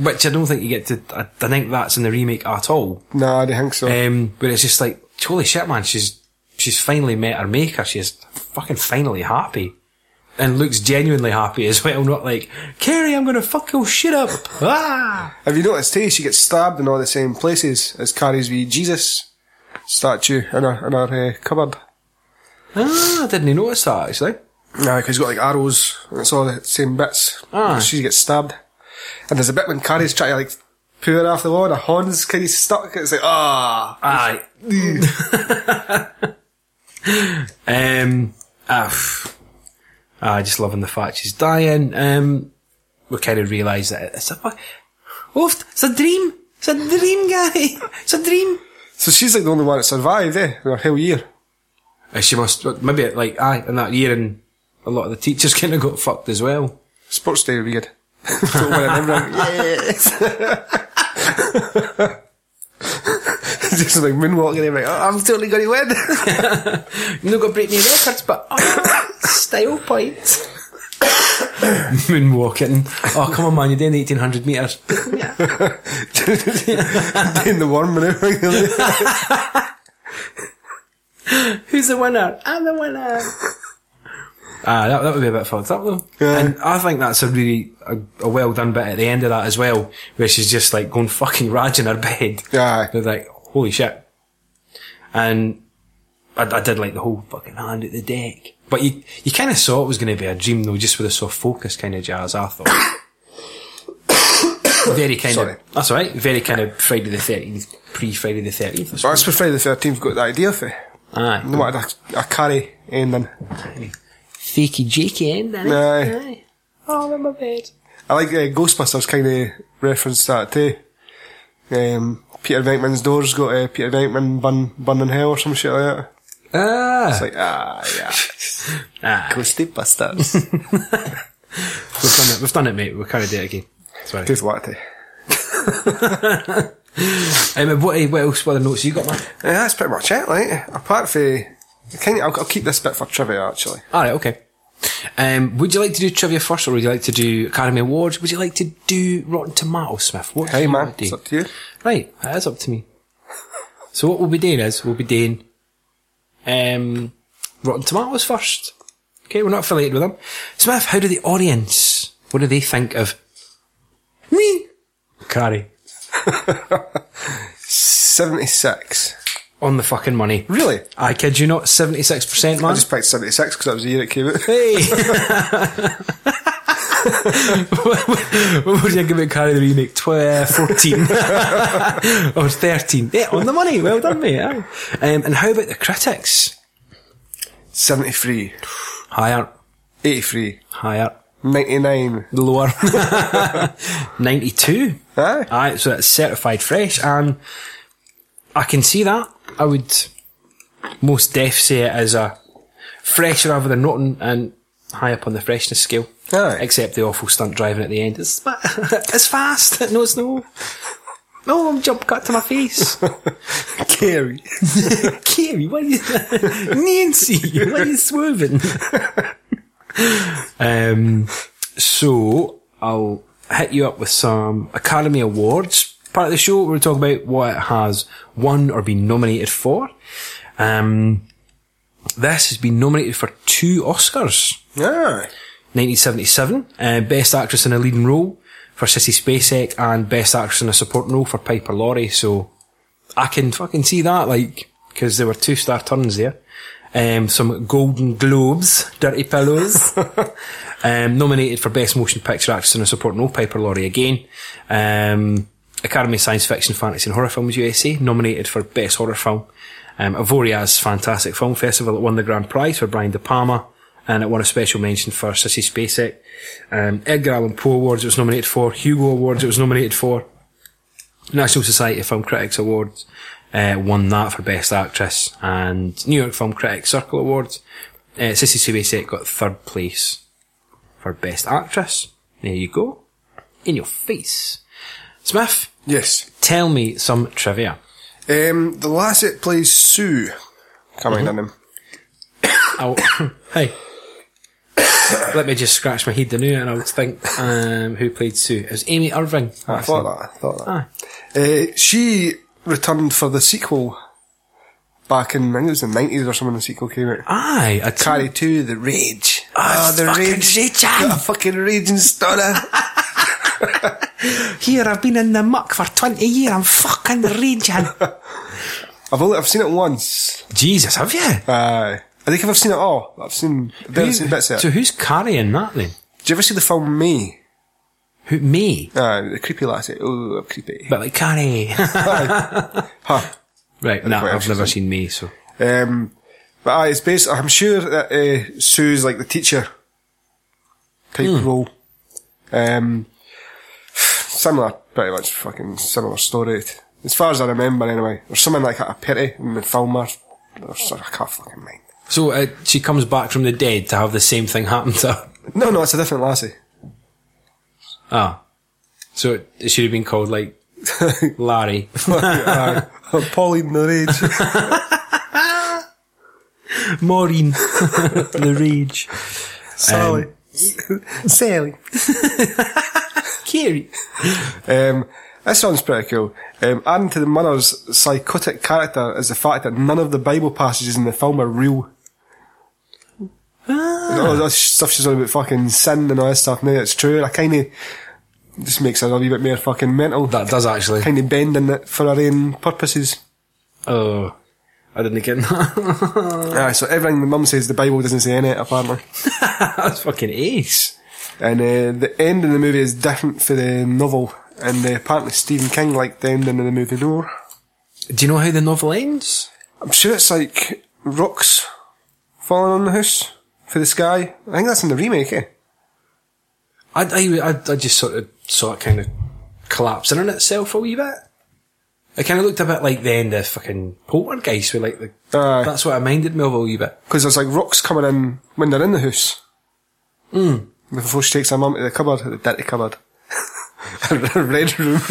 which I don't think you get to. I, I think that's in the remake at all.
No, I don't think so.
Um, but it's just like holy shit, man. She's she's finally met her maker. She's fucking finally happy. And looks genuinely happy as well, not like, Carrie, I'm gonna fuck your shit up. Ah!
Have you noticed too? She gets stabbed in all the same places as Carrie's wee Jesus statue in her in her uh, cupboard.
Ah, I didn't he notice that actually.
No, because he's got like arrows and it's all the same bits.
Aye.
She gets stabbed. And there's a bit when Carrie's trying to like pull her off the wall and her horns kind of stuck. It's like, ah.
Aye. um, ah, pff. Ah, I just loving the fact she's dying. Um, we kind of realise that it's a, oh, it's a dream. It's a dream, guy. It's a dream.
So she's like the only one that survived, eh? Her whole year.
She must, maybe like, aye, in that year and a lot of the teachers kind of got fucked as well.
Sports day weird. Don't win everything. Yes. Just like moonwalking, like, oh, I'm totally going to win.
You're not going to break any records, but oh, style points. Moonwalking. Oh, come on, man, you're doing 1800 metres.
Doing the and everything.
Who's the winner? I'm the winner. Ah, that, that would be a bit fucked up though.
Yeah.
And I think that's a really, a, a well done bit at the end of that as well, where she's just like going fucking raj in her bed.
Aye.
They're like, holy shit. And I, I did like the whole fucking hand at the deck. But you, you kind of saw it was going to be a dream though, just with a soft focus kind of jazz, I thought. very kind
Sorry.
of, that's alright, very kind of Friday the 13th, pre-Friday the 13th.
But that's where Friday the 13th got the idea for.
Aye.
They wanted a, a Carrie ending.
Fakey jakey ending.
Aye.
Oh, I'm in my bed.
I like uh, Ghostbusters kind of reference that too. Um, Peter Venkman's doors got uh, Peter Venkman bun, bun in hell or some shit like that.
Ah.
It's like, ah, yeah.
ah.
Ghostbusters.
We've done it, we've done it, mate. We've carried it again. Sorry.
Good what eh?
Um, what, what else, what other notes you got, man?
Yeah, that's pretty much it, like. Apart from, kind I'll, I'll keep this bit for trivia actually.
Alright, okay. Um, would you like to do trivia first, or would you like to do Academy Awards? Would you like to do Rotten Tomatoes, Smith? What
Hey man, it's up to you.
Right, that is up to me. so what we'll be doing is, we'll be doing um, Rotten Tomatoes first. Okay, we're not affiliated with them. Smith, how do the audience, what do they think of me? Carrie.
76.
On the fucking money.
Really?
I kid you not, 76% man.
I just picked 76 because that was the year it came out.
Hey! what would you think it Carrie the Remake? Tw- uh, 14. or 13. Yeah, on the money. Well done, mate. Um, and how about the critics?
73,
Higher.
83,
Higher.
99.
Lower. 92.
Aye.
Aye, so that's certified fresh, and I can see that. I would most def say it as a fresh rather than rotten, and high up on the freshness scale.
Aye.
Except the awful stunt driving at the end. It's, it's fast. No, it's no. No, I'm jump cut to my face.
Carrie.
Kerry, why are you, Nancy, why are you swerving? Um, so I'll hit you up with some Academy Awards part of the show. We're talking about what it has won or been nominated for. Um, this has been nominated for two Oscars.
Aye.
1977, uh, Best Actress in a Leading Role for Sissy Spacek and Best Actress in a Supporting Role for Piper Laurie. So I can fucking see that, like, because there were two star turns there. Um, some Golden Globes, Dirty Pillows. um, nominated for Best Motion Picture Actress in a Supporting Role, Piper Laurie again. Um, Academy Science Fiction, Fantasy and Horror Films USA, nominated for Best Horror Film. Um, Avoriaz Fantastic Film Festival that won the grand prize for Brian De Palma, and it won a special mention for Sissy Spacek. Um, Edgar Allan Poe Awards it was nominated for, Hugo Awards it was nominated for, National Society of Film Critics Awards uh, won that for Best Actress, and New York Film Critics Circle Awards. Uh, Sissy Spacek got third place for Best Actress. There you go. In your face. Smith,
Yes.
tell me some trivia.
Um, the lassie that plays Sue. Coming in him.
Oh, hey. Let me just scratch my head the new and I'll think um, who played Sue. It was Amy Irving.
I thought that. I thought that.
Aye.
Uh, she returned for the sequel back in, I think it was the 90s or something the sequel came out.
Aye, I
Carrie 2, The Rage.
Ah,
the
fucking
Rage.
raging.
Got a fucking raging stunner.
Here, I've been in the muck for 20 years, I'm fucking raging.
I've only, I've seen it once.
Jesus, have you?
Aye. I think I've seen it all. I've seen, I've seen bits of it.
so who's carrying that then?
Did you ever see the film Me?
Who, me?
The creepy lassie. Oh, creepy.
But like Carrie.
Huh.
right, no,
quite
I've never seen me, so.
Um, but aye, it's based, I'm sure that uh, Sue's like the teacher type
Hmm.
role. Um, similar, pretty much fucking similar story. As far as I remember anyway. Or something like a pity in the film or, or so- I can't fucking mind.
So uh, she comes back from the dead to have the same thing happen to her.
No, no, it's a different lassie.
Ah. So it, it should have been called like Larry.
Aye. Pauline the Rage.
Maureen. the Rage.
Sally. Sally.
Carrie.
Um, this one's pretty cool. Um, adding to the mother's psychotic character is the fact that none of the Bible passages in the film are real. All that stuff she's on about fucking sin and all this stuff. Now it's true. I kind of just makes her a wee bit more fucking mental.
That does actually.
kind of bending it for her own purposes.
Oh. I didn't get that.
Aye, so everything the mum says the Bible doesn't say in it apparently.
That's fucking ace.
And uh, the end of the movie is different for the novel. And uh, apparently Stephen King liked the ending of the movie more.
Do you know how the novel ends?
I'm sure it's like rocks falling on the house for the sky. I think that's in the remake, eh?
I, I, I, I just sort of saw it kind of collapsing on itself a wee bit. It kind of looked a bit like the end of fucking Poltergeist, with like the.
Aye.
That's what I minded me of a wee bit.
Because there's like rocks coming in when they're in the house.
Mm.
Before she takes her mum to the cupboard, the dirty cupboard. Red room.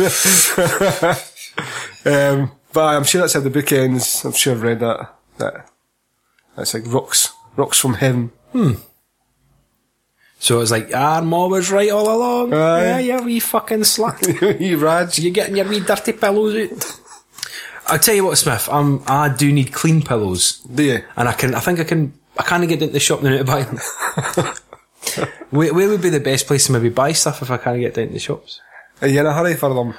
um, but I'm sure that's how the book ends. I'm sure I've read that. That That's like rocks. Rocks from heaven.
So it was like, ah, Ma was right all along.
Aye.
Yeah, you wee fucking slut.
you Raj.
You're getting your wee dirty pillows out. I'll tell you what, Smith, um, I do need clean pillows.
Do you?
And I can, I think I can, I kind of get into the shop now to buy them. where, where would be the best place to maybe buy stuff if I can't get down to the shops?
Are you in a hurry for them?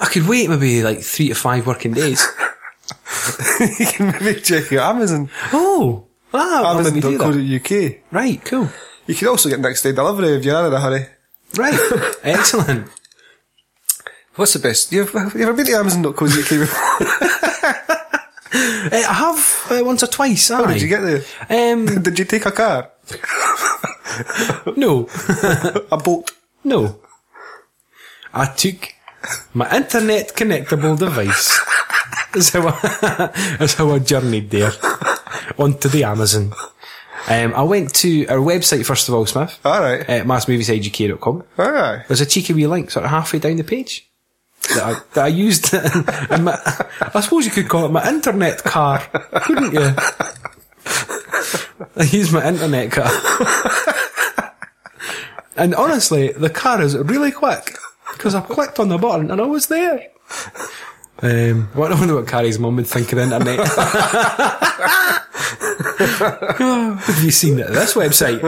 I could wait maybe like three to five working days.
you can maybe check your Amazon.
oh, ah, I'll maybe do that.
Amazon.co.uk.
Right, cool.
You can also get next day delivery if you're in a hurry.
Right, excellent.
What's the best? You've, ever, you ever been to Amazon.co.uk before?
Uh, I have uh, once or twice.
How did you get there?
Um,
Did you take a car?
no,
A boat?
no. I took my internet connectable device. That's how I, that's how I journeyed there onto the Amazon. Um, I went to our website first of all, Smith.
Alright.
At massmoviesiduk.com.
Aye.
There's a cheeky wee link sort of halfway down the page that I, that I used. in my, I suppose you could call it my internet car, couldn't you? I used my internet car. and honestly, the car is really quick because I clicked on the button and I was there. Um, I wonder what Carrie's mum would think of the internet. Have you seen? This website?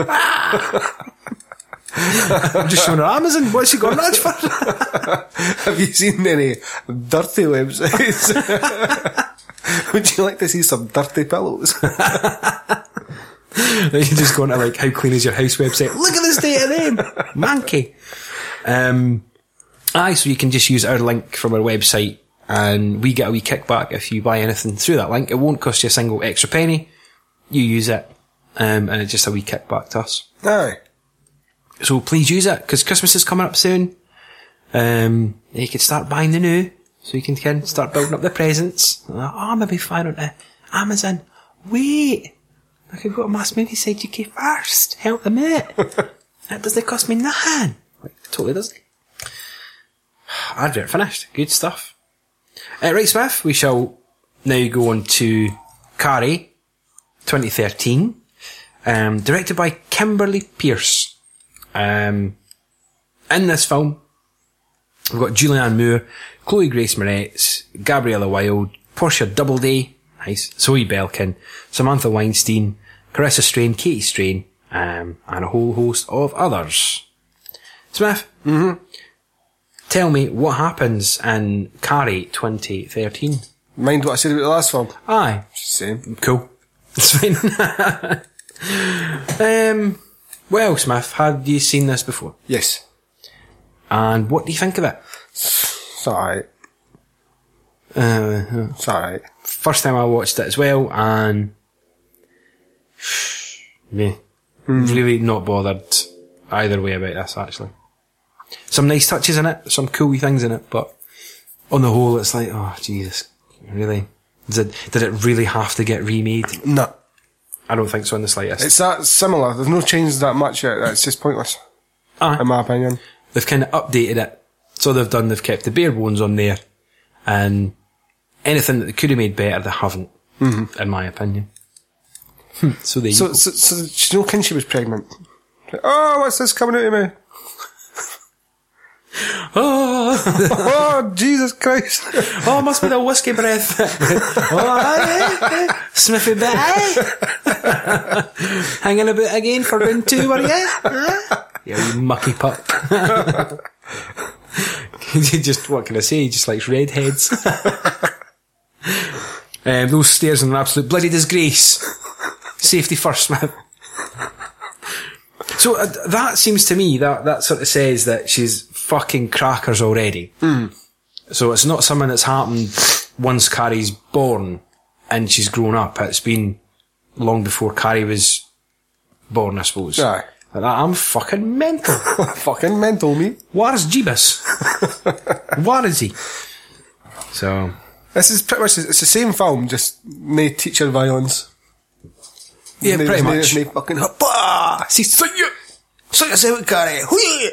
I'm just showing her Amazon. What's she got that for?
Have you seen any dirty websites? Would you like to see some dirty pillows?
Then you just go into like how clean is your house website. Look at this state of them, manky. Um, aye, so you can just use our link from our website, and we get a wee kickback if you buy anything through that link. It won't cost you a single extra penny. You use it, um, and it's just a wee kickback to us.
Aye.
So please use it because Christmas is coming up soon. Um, you can start buying the new, so you can, can start building up the presents. Oh, maybe find on Amazon. Wait, I could go to Mass Movie Side UK first. Help them out. that doesn't cost me nothing. Like, totally doesn't. Advert finished. Good stuff. Uh, right, Smith, we shall now go on to Carrie, 2013, um, directed by Kimberly Peirce. Um, in this film, we've got Julianne Moore, Chloe Grace Moretz, Gabriella Wilde, Portia Doubleday, nice, Zoe Belkin, Samantha Weinstein, Karissa Strain, Katie Strain, um, and a whole host of others. Smith, mm-hmm. tell me what happens in Carrie 2013.
Mind what I said about the last film?
Aye,
Same.
Cool. It's fine. um, well, Smith, had you seen this before?
Yes.
And what do you think of it?
It's alright.
Uh,
It's alright.
first time I watched it as well, and me, really not bothered either way about this. Actually, some nice touches in it, some cool things in it, but on the whole, it's like, oh Jesus, really? Did it, did it really have to get remade?
No.
I don't think so in the slightest.
It's that similar. There's no change that much yet. It's just pointless,
Aye.
in my opinion.
they've kind of updated it. So they've done, they've kept the bare bones on there, and anything that they could have made better, they haven't, mm-hmm. in my opinion. So there you
So, so, so she know when she was pregnant. Oh, what's this coming out of me?
Oh,
oh, Jesus Christ.
oh, must be the whiskey breath. oh, aye, aye. Sniffy bit, aye. Hanging about again for round two, were you? Yeah, you mucky pup. just, what can I say? He just likes redheads. um, those stairs are an absolute bloody disgrace. Safety first, man. So uh, that seems to me that that sort of says that she's fucking crackers already. Hmm. So it's not something that's happened once Carrie's born and she's grown up. It's been long before Carrie was born, I suppose.
Aye.
That, I'm fucking mental.
Fucking mental, me.
Where's Jeebus? Where is he? So,
This is pretty much, it's the same film, just no teacher violence.
yeah, pretty much.
no fucking, Hoppa! See, so you, so you say Carrie. Hui!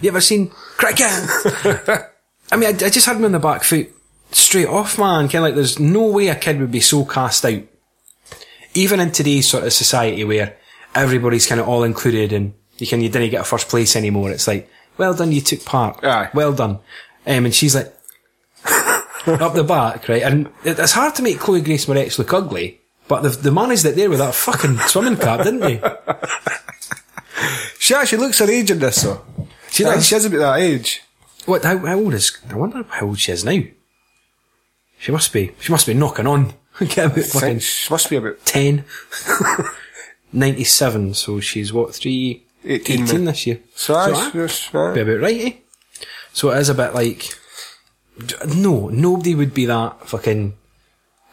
You ever seen Kraken? I mean, I, I just had him on the back foot straight off, man. Kind of like there's no way a kid would be so cast out. Even in today's sort of society where everybody's kind of all included and you can you didn't get a first place anymore. It's like, well done, you took part.
Aye.
Well done. Um, and she's like up the back, right? And it, it's hard to make Chloe Grace Moretz look ugly, but they've, they managed it there with that fucking swimming cap, didn't they?
She actually looks her age in this, though.
She
Like,
does.
She is about that age.
What? How, how old is? I wonder how old she is now. She must be. She must be knocking on. Get about fucking
she must be about
ten. Ninety-seven. So she's what three?
18 now.
this year.
So, aye,
aye,
yes, aye.
be about right, eh? So it is a bit like No, nobody would be that fucking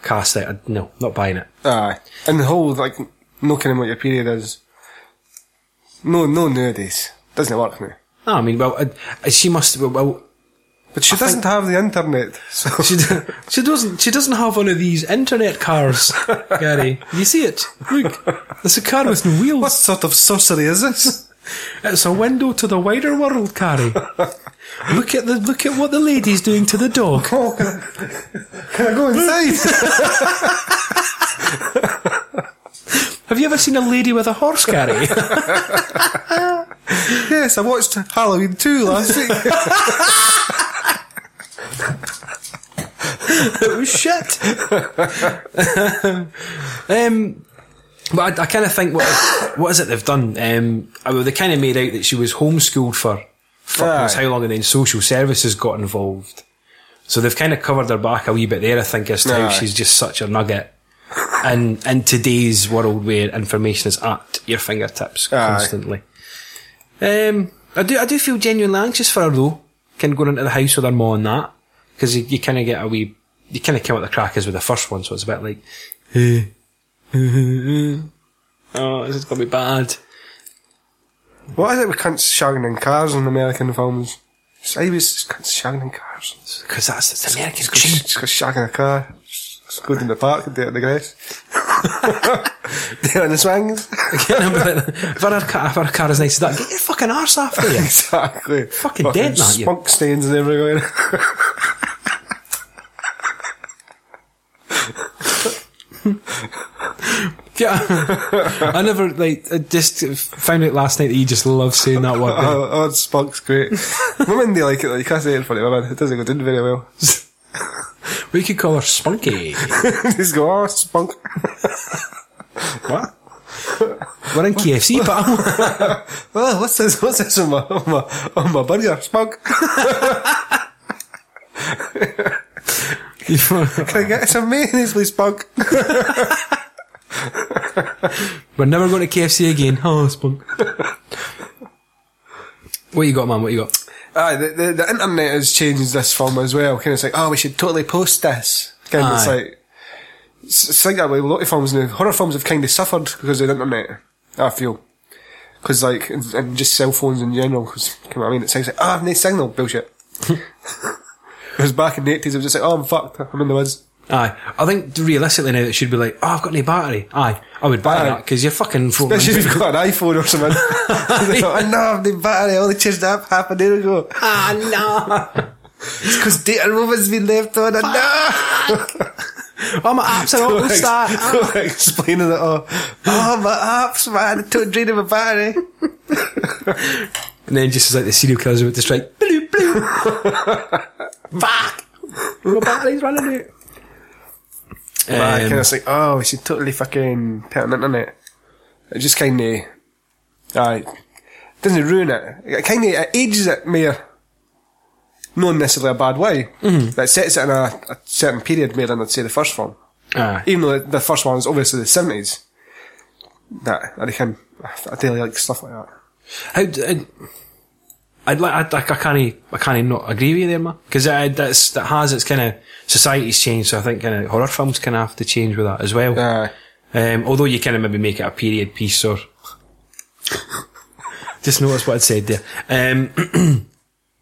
cast out. No, not buying it.
Aye. And the whole, like, no kind of what your period is. No, no nowadays. Doesn't work for me.
No, I mean, well, uh, she must. Well, well
But she doesn't have the internet, so.
she, she doesn't. She doesn't have one of these internet cars, Gary. You see it? Look, it's a car with no wheels.
what sort of sorcery is this?
It's a window to the wider world, Carrie. Look at the look at what the lady's doing to the dog.
Oh, can I, can I go inside?
Have you ever seen a lady with a horse, Carrie?
yes, I watched Halloween 2 last week.
it was shit. um, but I, I kind of think what what is it they've done? Um, I mean, they kind of made out that she was homeschooled for fuck knows how long, and then social services got involved. So they've kind of covered her back a wee bit there. I think as to how she's just such a nugget. And in today's world where information is at your fingertips
Aye.
constantly. Um, I do, I do feel genuinely anxious for her though. Kind of going into the house with her mom and that. Because you, you kind of get a wee, you kind of come out the crackers with the first one, so it's a bit like, oh, this is to be bad.
What is it with cunts shagging in cars in American films? It's always cunts shagging in cars.
Because that's, it's American
Just go,
dream.
go shagging a car. Just go in the park and do it in the grass. do it in the swings.
if our car, if our car is nice as that, get your fucking arse off there.
exactly.
Fucking dead, not you.
Spunk stains and everywhere.
Yeah. I never, like, I just found out last night that you just love saying that word. Eh?
oh, oh, spunk's great. women, they like it. Like, you can't say it in front of women. It doesn't go down very well.
We could call her Spunky.
Just go, oh, spunk.
what? We're in KFC, pal.
Oh, what's this? What's this on my, on my, on my burger? Spunk. Can I get some mayonnaise, please, spunk?
We're never going to KFC again. Oh, Spunk. what you got, man? What you got?
Aye, the, the, the internet has changed this film as well. Kind of it's like, oh, we should totally post this. Kind of, it's
Aye.
like, it's, it's like that with a lot of films now. Horror films have kind of suffered because of the internet, I feel. Because, like, and, and just cell phones in general, because, I mean? It sounds like, ah, no signal, bullshit. Because back in the 80s, it was just like, oh, I'm fucked, I'm in the woods.
Aye. I think realistically now it should be like, oh, I've got no battery. Aye. I would buy
Aye.
that because you're fucking floating.
Especially if you've got an iPhone or something. I know, I've no battery, I only changed the app half an hour ago.
Ah, no.
It's because data roaming's been left on, and no!
oh, my apps are auto start.
explaining it all. Oh, my apps, man, it took drain of my battery.
And then just as like the serial killers about to strike, bloop, bloop. Fuck! My battery's running out.
I
Um,
kind of like, oh, we should totally fucking put it on the internet. It just kind of, aye, doesn't ruin it. It kind of it ages it more. Not necessarily a bad way, mm-hmm. but it sets it in a, a certain period more than I'd say the first one.
aye.
Even though the first one was obviously the seventies. That I reckon I do like stuff like that.
How, d- I'd, I'd like, I'd, I can't, I can't not agree with you there, man. Because that's, that has its kind of, society's changed, so I think kind of horror films kind of have to change with that as well.
Aye.
Um, although you kind of maybe make it a period piece or, just notice what I said there. Um,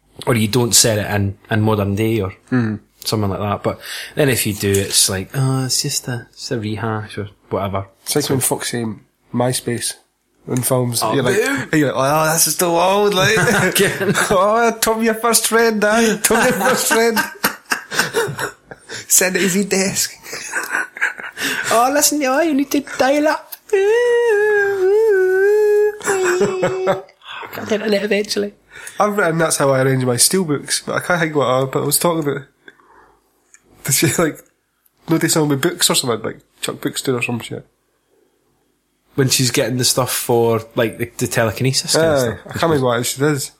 or you don't set it in, in modern day or something like that. But then if you do, it's like, oh, it's just a, it's a rehash or whatever.
It's like when fuck say MySpace in films.
Oh,
you're like, you're like, oh, this is too old, like. oh, Tom, your first friend, eh? Tom, your first friend. Send it to his desk.
Oh, listen, yeah, you need to dial up. I'll it eventually.
I've written that's how I arrange my steelbooks, but I can't think what I, but I was talking about. Did she like, notice someone with books or something, like Chuck Books do or some shit?
When she's getting the stuff for, like, the, the telekinesis kind of stuff.
I can't remember what she does.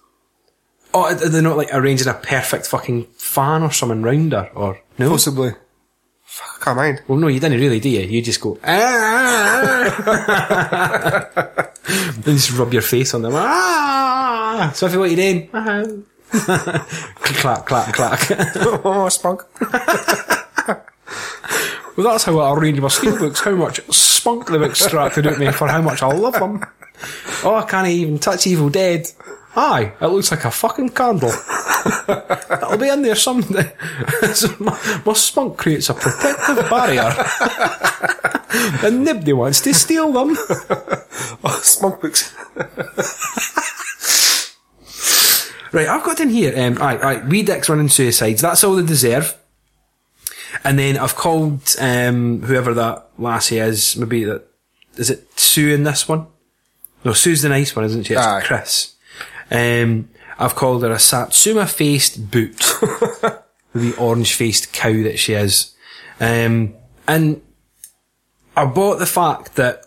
Oh, are they not, like, arranging a perfect fucking fan or something round her? Or, no?
Possibly. Fuck, I can't mind.
Well, no, you didn't really, do you? You just go, ah, then just rub your face on them. Ah! So if you what you're doing, ah. clack, clack, clack.
oh, spunk.
Well, that's how I arrange my steelbooks, how much spunk they've extracted out of me for how much I love them. Oh, I can't even touch Evil Dead. Aye, it looks like a fucking candle. It'll be in there someday. so my, my spunk creates a protective barrier. and nobody wants to steal them.
Oh, spunk books.
Right, I've got in here, um, right, right, we dicks running suicides, that's all they deserve. And then I've called, um, whoever that lassie is, maybe that, is it Sue in this one? No, Sue's the nice one, isn't she? It's
Aye.
Chris. Um, I've called her a Satsuma faced boot. the orange faced cow that she is. Um, and I bought the fact that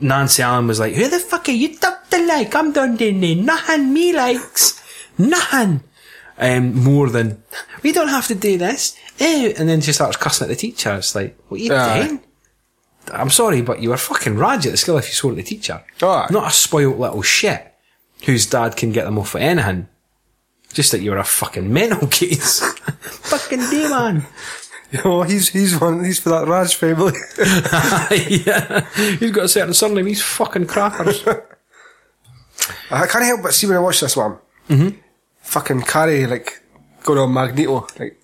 Nancy Allen was like, who the fuck are you top the like? I'm done doing there. Nothing me likes. Nothing. Um, more than, we don't have to do this. Eh. And then she starts cussing at the teacher. It's like, what are you
Aye.
doing? I'm sorry, but you were fucking raj at the school if you swore at the teacher. Not a spoilt little shit whose dad can get them off for anything. Just that you were a fucking mental case. fucking demon.
Oh, he's he's one. He's for that Raj family.
yeah. He's got a certain surname. He's fucking crackers.
I can't help but see when I watch this one. Mm-hmm. Fucking Carrie like going on Magneto, like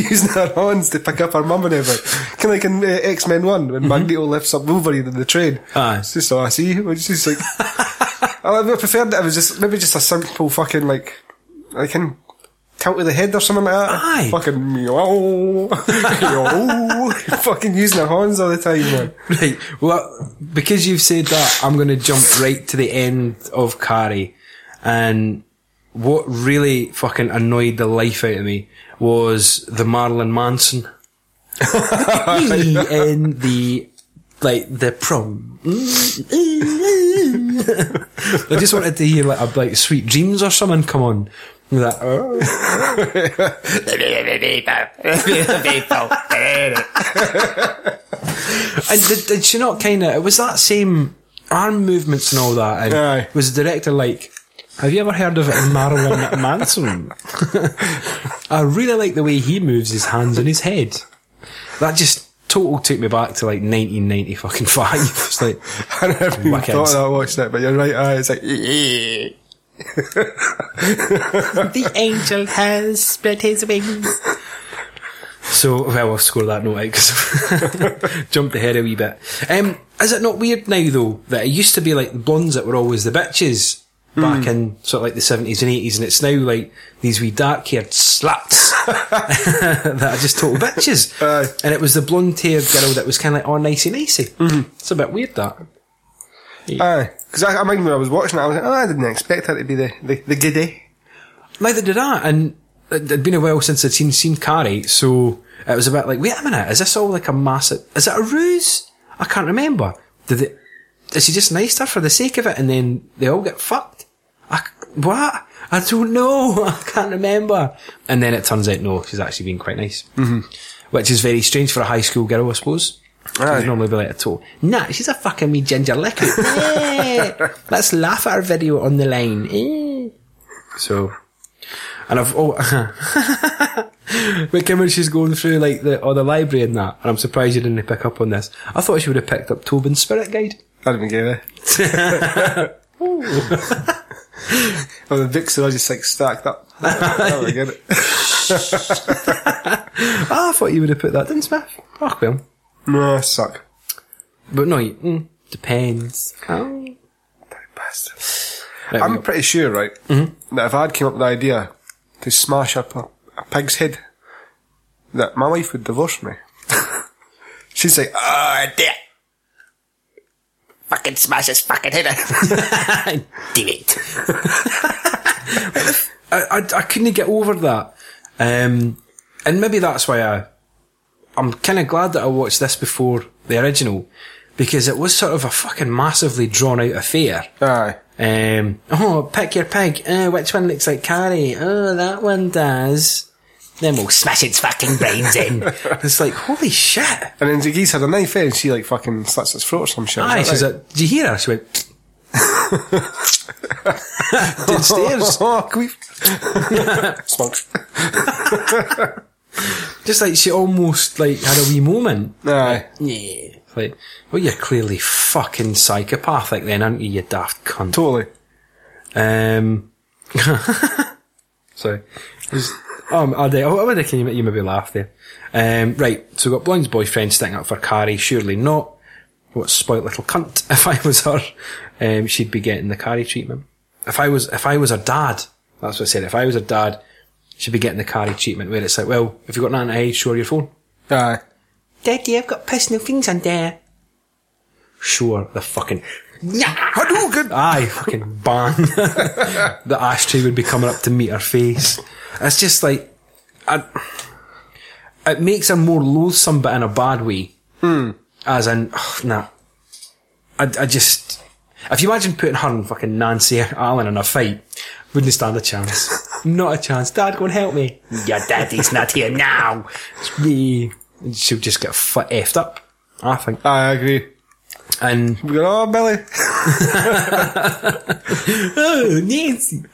using her horns to pick up our mum and everything. Kind of like in uh, X Men One when Magneto lifts up Wolverine in the train.
Aye.
It's just all I see. It's just like I preferred that it was just maybe just a simple fucking like like in tilt to the head or something like that.
Aye.
Fucking meow, meow, fucking using her horns all the time, man.
Right. Well, because you've said that, I'm going to jump right to the end of Carrie. And what really fucking annoyed the life out of me was the Marilyn Manson. In the, like, the prom. I just wanted to hear like, a, like Sweet Dreams or something come on. That, oh. Uh. And did, did she not kind of? It was that same arm movements and all that. And
Aye.
was the director like? Have you ever heard of Marilyn Manson? I really like the way he moves his hands and his head. That just total took me back to like 1990 fucking five. It's like
I never even
Wicked.
thought of that watching it, but you're right. Aye, it's like
the angel has spread his wings. So, well, we'll score that note out because jumped ahead a wee bit. Um, is it not weird now though that it used to be like the blondes that were always the bitches back hmm. in sort of like the seventies and eighties, and it's now like these wee dark haired sluts that are just total bitches.
Aye.
And it was the blonde haired girl that was kind of like all nicey nicey. Mm-hmm. It's a bit weird that.
Aye, because I, I mind when I was watching it, I was like, oh, I didn't expect her to be the the, the giddy.
Neither did I, and it had been a while since I'd seen seen Carrie, so it was a bit like, wait a minute, is this all like a massive? Is it a ruse? I can't remember. Did it? Is she just nice to her for the sake of it, and then they all get fucked? I, what? I don't know. I can't remember. And then it turns out no, she's actually been quite nice, mm-hmm. which is very strange for a high school girl, I suppose. She'd normally be like a toe. Nah, she's a fucking me ginger liquor. Eh, Let's laugh at our video on the line. Eh. So, and I've oh, but when she's going through like the or the library and that, and I'm surprised you didn't pick up on this. I thought she would have picked up Tobin's Spirit Guide.
I didn't give it. Oh, the Vixen, I just like stacked up. oh, I get it.
Ah, I thought you would have put that, didn't Smith? Fuck well,
No, I suck.
but no, you, mm, depends. Oh.
Bastard.
Right,
I'm pretty sure, right, that if I'd came up with the idea to smash up a, a pig's head, that my wife would divorce me. She's like, oh, dear.
Fucking smash his fucking head in.
Damn it. I, I, I couldn't get over that. Um, and maybe that's why I, I'm kind of glad that I watched this before the original, because it was sort of a fucking massively drawn out affair.
Aye.
Um, oh, pick your pig. Uh, which one looks like Carrie? Oh, that one does. Then we'll smash its fucking brains in. it's like, holy shit.
And then Ziggy's had a knife in and she like fucking slits its throat or some shit.
Aye, she's like, did you hear her? She went, Downstairs.
Oh, queef. Smokes.
Just like she almost like had a wee moment.
Aye.
Yeah. Like, well, you're clearly fucking psychopathic then, aren't you, you daft cunt?
Totally.
Um, sorry. Just, um, I, I, I would reckon you, you maybe laugh there. Um, right, so we've got Blonde's boyfriend sticking up for Carrie, surely not. What spoilt little cunt. If I was her, um, she'd be getting the Carrie treatment. If I was, if I was her dad, that's what I said, if I was her dad, she'd be getting the Carrie treatment where it's like, well, if you've got nothing to hide, show her your phone.
Aye.
Daddy, I've got personal things on there.
Sure, the fucking yeah, Hadouken! Aye, fucking ban. the ashtray would be coming up to meet her face. It's just like, I, it makes her more loathsome, but in a bad way. Hmm. As in, ugh, nah. I, I just, if you imagine putting her and fucking Nancy Allen in a fight, wouldn't stand a chance. Not a chance. Dad, go and help me.
Your daddy's not here now.
It's me. She'll just get f- effed up. I think.
I agree.
And
We go, oh, Billy.
oh, Nancy.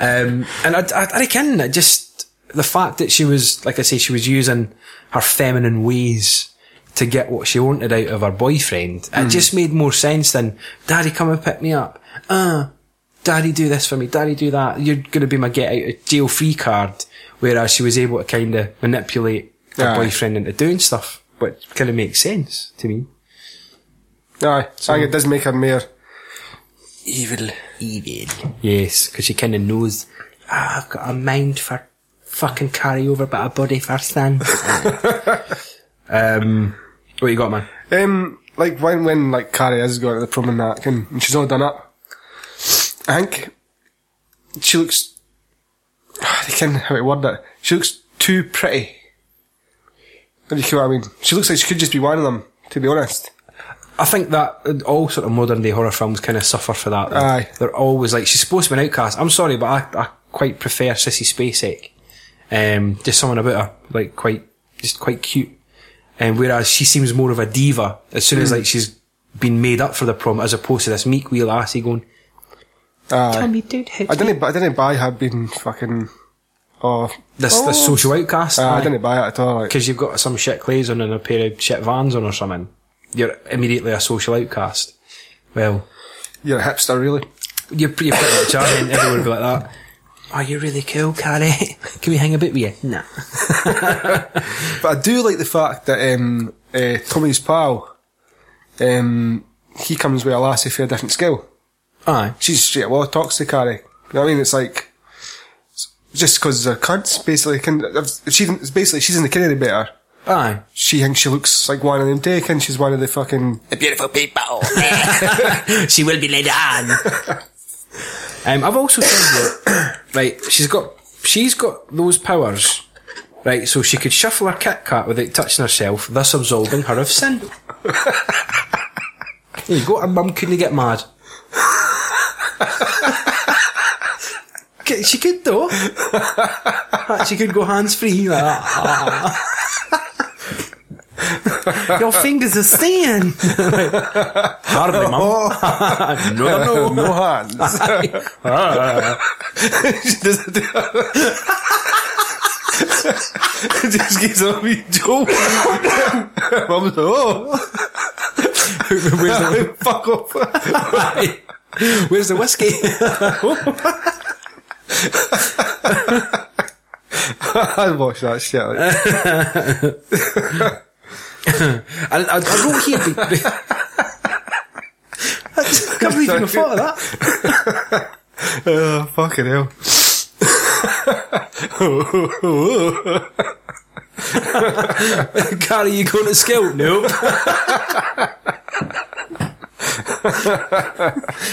um, and I, I, I reckon that just the fact that she was, like I say, she was using her feminine ways to get what she wanted out of her boyfriend. It just made more sense than, Daddy, come and pick me up. Uh, Daddy, do this for me. Daddy, do that. You're going to be my get out of jail free card. Whereas she was able to kind of manipulate her boyfriend into doing stuff, which kind of makes sense to me.
Aye. I think it does make her more
Evil.
Evil.
Yes, because she kind of knows, ah, I've got a mind for fucking carry over, but a body for son. um, what you got, man?
Um, like when when like Carrie has got the prom and that, and, and she's all done up. I think she looks. I can't how to word that. She looks too pretty. What do you know what I mean? She looks like she could just be one of them. To be honest.
I think that uh, all sort of modern day horror films kind of suffer for that. though.
Aye.
They're always like, she's supposed to be an outcast. I'm sorry, but I, I quite prefer Sissy Spacek. Um, just something about her, like quite, just quite cute. And whereas she seems more of a diva as soon as like she's been made up for the prom as opposed to this meek wee lassie going,
Aye.
Tommy, don't
I didn't. I didn't buy her being fucking. Oh,
this, this social outcast.
Aye, I didn't buy it at all. Like,
because you've got some shit clays on and a pair of shit vans on or something, you're immediately a social outcast. Well,
you're a hipster, really.
you're, you're pretty much are, and everyone would be like that. Oh, you're really cool, Carrie. Can we hang a bit with you? Nah.
But I do like the fact that um, uh, Tommy's pal, um, he comes with a lassie for a different skill.
Aye.
She's straight well talks to Carrie. You know what I mean? It's like just because they're cunts, basically. Can, she, it's basically she's in the Kennedy better.
Aye.
She thinks she looks like one of them taken. She's one of the fucking.
The beautiful people. she will be later on.
Um, I've also said that, right, she's got, she's got those powers, right, so she could shuffle her Kit Kat without touching herself, thus absolving her of sin. there you go, her mum couldn't get mad. She could though. she could go hands free like that. Your fingers are staying. Hardly, mum. no, no,
no hands. she doesn't do Just gives a wee joke. Mum's like, oh,
Where's the,
fuck off.
Where's the whiskey?
I watched that shit.
I, I, I wrote here. be- be- I can't believe you thought of that.
oh, fucking hell.
Carrie, you going to skill? Nope.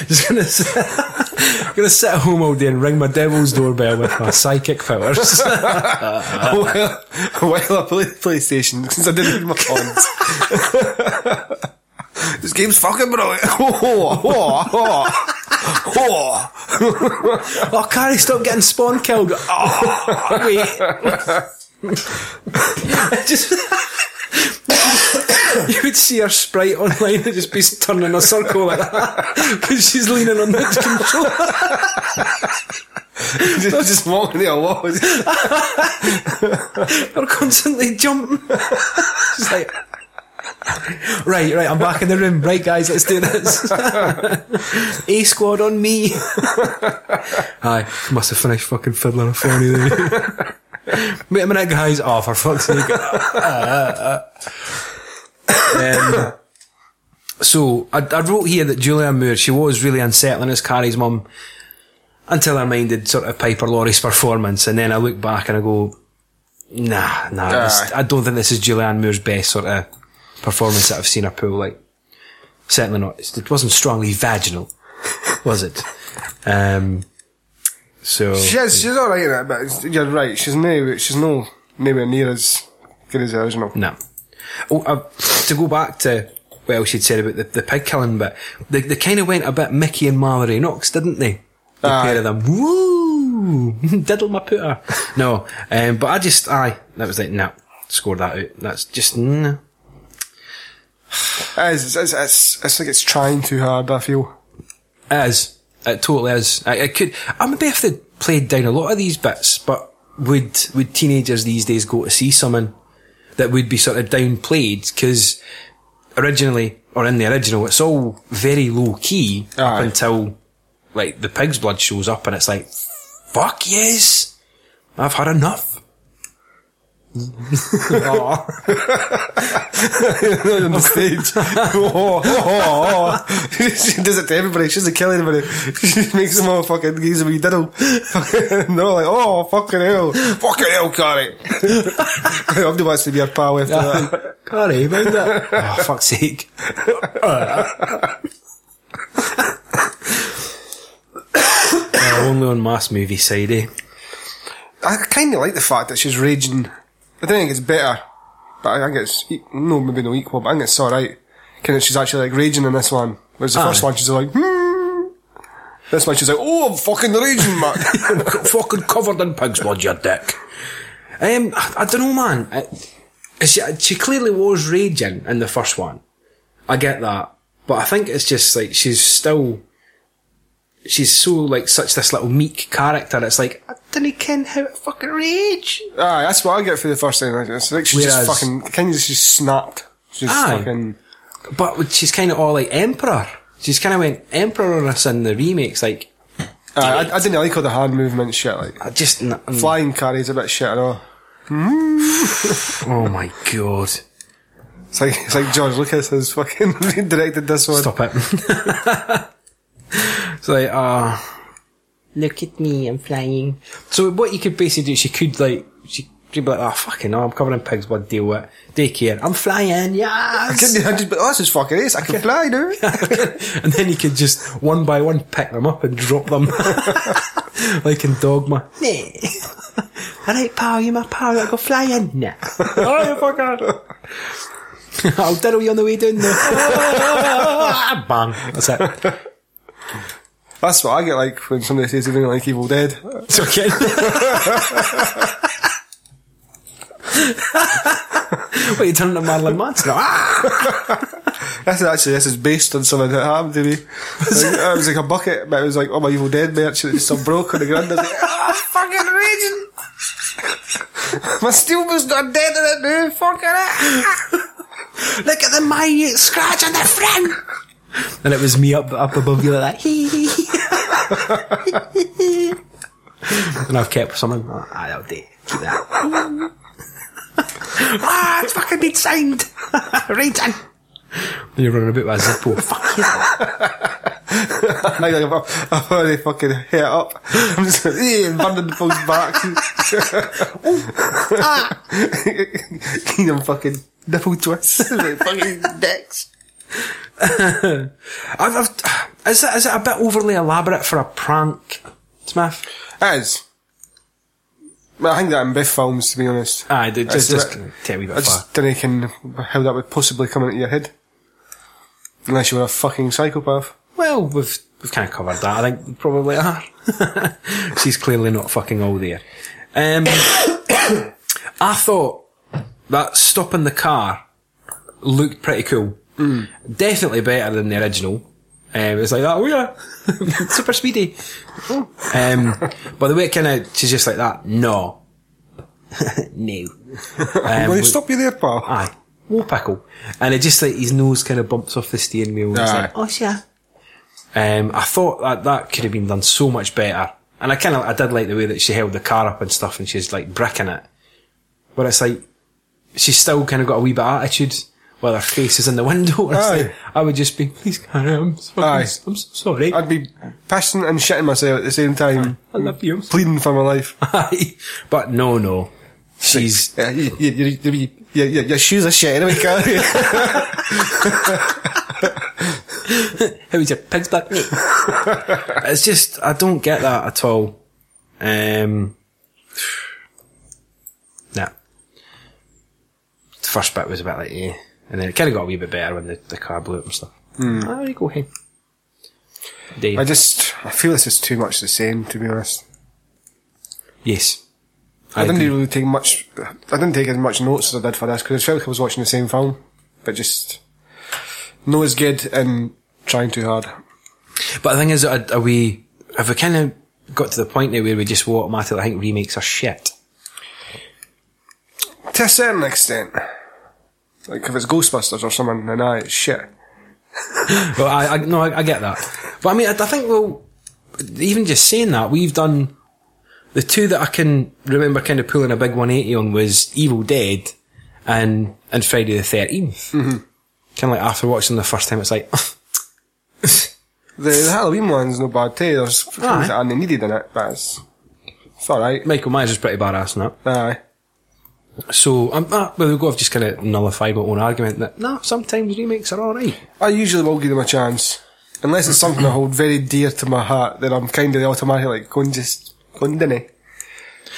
Just gonna sit, gonna sit at home all day and ring my devil's doorbell with my psychic powers.
while, while I play the PlayStation, since I didn't need my phones. this game's fucking brilliant. Oh, oh, oh, oh.
oh, Carrie, stop getting spawn killed. Oh, wait. just you would see her sprite online and just be turning a circle like that because she's leaning on the control.
just, just walking the walls.
They're constantly jumping. She's like, right, right, I'm back in the room. Right, guys, let's do this. A squad on me. Aye, must have finished fucking fiddling a phony there. Wait a minute, guys. Oh, for fuck's sake. Um, so, I, I wrote here that Julianne Moore, she was really unsettling as Carrie's mum until I minded sort of Piper Laurie's performance, and then I look back and I go, nah, nah, this, I don't think this is Julianne Moore's best sort of performance that I've seen her pull. Like, certainly not. It wasn't strongly vaginal, was it? Um, so
She's, she's alright in it, but you're right. She's no, she's no, nowhere near as good as the original.
No. Oh, uh, to go back to what else she'd said about the, the pig killing bit, they, they kind of went a bit Mickey and Mallory Knox, didn't they? The
Aye.
pair of them. Woo! Diddle my pooter. no, um, but I just, aye, that was like, nah, score that out. That's just, nah.
It is, it's, it's, it's like it's trying too hard, I feel.
It is. It totally is. I, I could, I maybe if they played down a lot of these bits, but would, would teenagers these days go to see someone that would be sort of downplayed? Cause originally, or in the original, it's all very low key up until like the pig's blood shows up and it's like, fuck yes! I've had enough.
On the stage. oh, oh, oh. she does it to everybody. She doesn't kill anybody. She makes them all fucking gives them a wee diddle. and they're all like, oh, fucking hell. Fucking hell, Carrie. Do wants to be her pal after that.
Carrie, mind that? oh, fuck's sake. oh, only on mass movie side, eh?
I kind of like the fact that she's raging. I don't think it's better, but I think it's, e- no, maybe no equal, but I think it's alright. Kind of, she's actually like raging in this one. Whereas the
Aye.
first one, she's like, hmm. This one, she's like, oh, I'm fucking raging, man.
fucking covered in pig's blood, you dick. Um, I, I don't know, man. I, she, she clearly was raging in the first one. I get that. But I think it's just like, she's still, she's so like such this little meek character. It's like, I didn't ken how to fucking rage.
Aye, that's what I get for the first time. Like, It's like she's
Whereas-
just fucking, kind of just snapped. She's
Aye.
fucking,
But she's kind of all like emperor. She's kind of went emperor on us in the remakes. Like,
aye, I, I didn't like all the hand movement shit, like,
I just, n-
flying Carrie's a bit shit and all.
oh my god.
It's like, it's like George Lucas has fucking directed this one.
Stop it. it's like, ah. look at me, I'm flying. So what you could basically do, she could like, she could be like, oh fucking no, I'm covering pig's blood, deal with it. Daycare, I'm flying,
I
yes!
couldn't, I just, oh, this is fucking ace, I can fly now.
and then you could just one by one pick them up and drop them. like in Dogma. Nah. Alright pal, you my pal, I go flying. Nah. oh, you fucker. I'll diddle you on the way down there. Bang. That's it.
That's what I get like when somebody says they don't like Evil Dead.
It's okay. What you turning to Marilyn Manson? Ah!
This is actually, this is based on something that happened to me. Like, it was like a bucket, but it was like, oh, my Evil Dead merch, and it just some broke on the ground. I was like, ah, fucking raging. My steel was not dead in it now, fucking it.
Look at the minute scratch on the front. And it was me up up above you like that. Hee hee. and I've kept something. Ah, that'll do. Keep that. ah, it's fucking been signed. Raging. And you're running about with a Zippo. Fuck you.
I I've, I've already fucking hit it up. I'm just like, eh, burning the phone's back. Kingdom fucking nipple twists. fucking dicks.
I've, I've, is, it, is it a bit overly elaborate for a prank, Smith?
It is. Well, I think that in Biff films, to be honest.
Aye, dude, just,
It's a
just
bit-
take a wee bit
I just don't can how that would possibly come into your head. Unless you were a fucking psychopath.
Well, we've we've kind of covered that. I think we probably are. She's clearly not fucking all there. Um, I thought that stopping the car looked pretty cool. Definitely better than the original. Um, it was like that, oh yeah, super speedy. Um, but the way it kind of, she's just like that, no. no. Um,
Will you
we-
stop you there, pal?
Aye. Whoa pickle. And it just like his nose kind of bumps off the steering wheel. It's
Aye.
like, oh yeah. Um, I thought that that could have been done so much better. And I kind of, I did like the way that she held the car up and stuff and she's like bricking it. But it's like, she's still kind of got a wee bit of attitude while her face is in the window.
Aye.
I would just be, please Karen, I'm,
Aye.
I'm so sorry.
I'd be pissing and shitting myself at the same time, I
love you.
Pleading for my life.
Aye. But no, no. She's,
Yeah, you, you, you, you, you, you, your shoes are shit anyway, Carrie.
How is your pig's back? it's just I don't get that at all. Um, nah. The first bit was a bit like eh, and then it kind of got a wee bit better when the, the car blew up and stuff. Mm. There you go, hey. Dave.
I just, I feel this is too much the same, to be honest.
yes.
I, didn't
agree.
really take much, I didn't take as much notes as I did for this, because I felt like I was watching the same film, but just, no as good and trying too hard.
But the thing is, are, are we have we kind of got to the point now where we just automatically think remakes are shit?
To a certain extent. Like, if it's Ghostbusters or something, then aye, it's shit.
well, I, I no, I, I get that, but I mean, I, I think well, even just saying that, we've done the two that I can remember kind of pulling a big 180 on was Evil Dead and and Friday the 13th. Mm-hmm. Kind of like after watching the first time, it's like,
The, the Halloween one's no bad too, there's things
Aye.
that aren't needed in it, but it's, it's alright.
Michael Myers is pretty badass in that.
Aye.
So, um, ah, well, we've got to just kind of nullify my own argument that no, sometimes remakes are alright.
I usually will give them a chance. Unless it's something I hold very dear to my heart, then I'm kind of automatically like, going just, going dinny.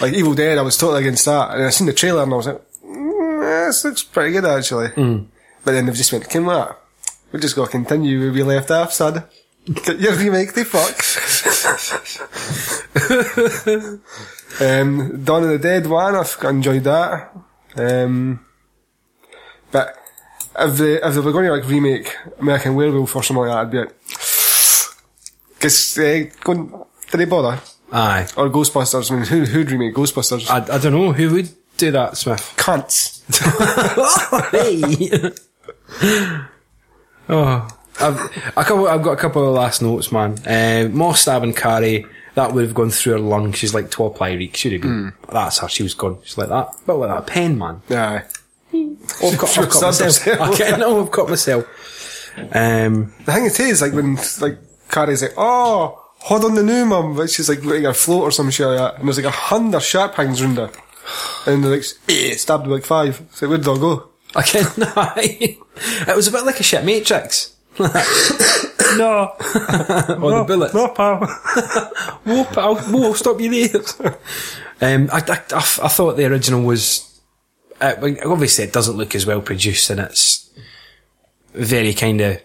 Like Evil Dead, I was totally against that. And I seen the trailer and I was like, mm, this looks pretty good actually. But then they've just went, Kim, that. We're just going to continue where we left off, son. Get your remake, the fuck. um, Dawn of the Dead one, I've enjoyed that. Um, but if they, if they were going to like remake American Werewolf or something like that, I'd be like, cause, uh, going, did they bother?
Aye.
Or Ghostbusters, I mean, who, who'd remake Ghostbusters?
I, I don't know, who would do that, Smith?
Cunts.
hey! oh. I've, a couple, I've got a couple of last notes, man. Uh, Moss stabbing Carrie, that would have gone through her lung. She's like 12 plyric. Should have been. That's her. She was gone. She's like that. But with that pen, man.
Aye.
Oh, I've got, I've got myself. I can't know, I've got myself. Um,
The thing it is, like when, like, Carrie's like, oh, hold on the new mum, but she's like, letting her float or some shit like that, and there's like a hundred sharp hangs round her. And they're like, eh, stabbed with like five. It's like, where'd they all go?
I can't. it was a bit like a shit Matrix.
No.
Or the bullets.
No, pal.
Whoa, pal, whoa, stop you there. um, I, I, I, I thought the original was, uh, obviously it doesn't look as well produced and it's very kind of,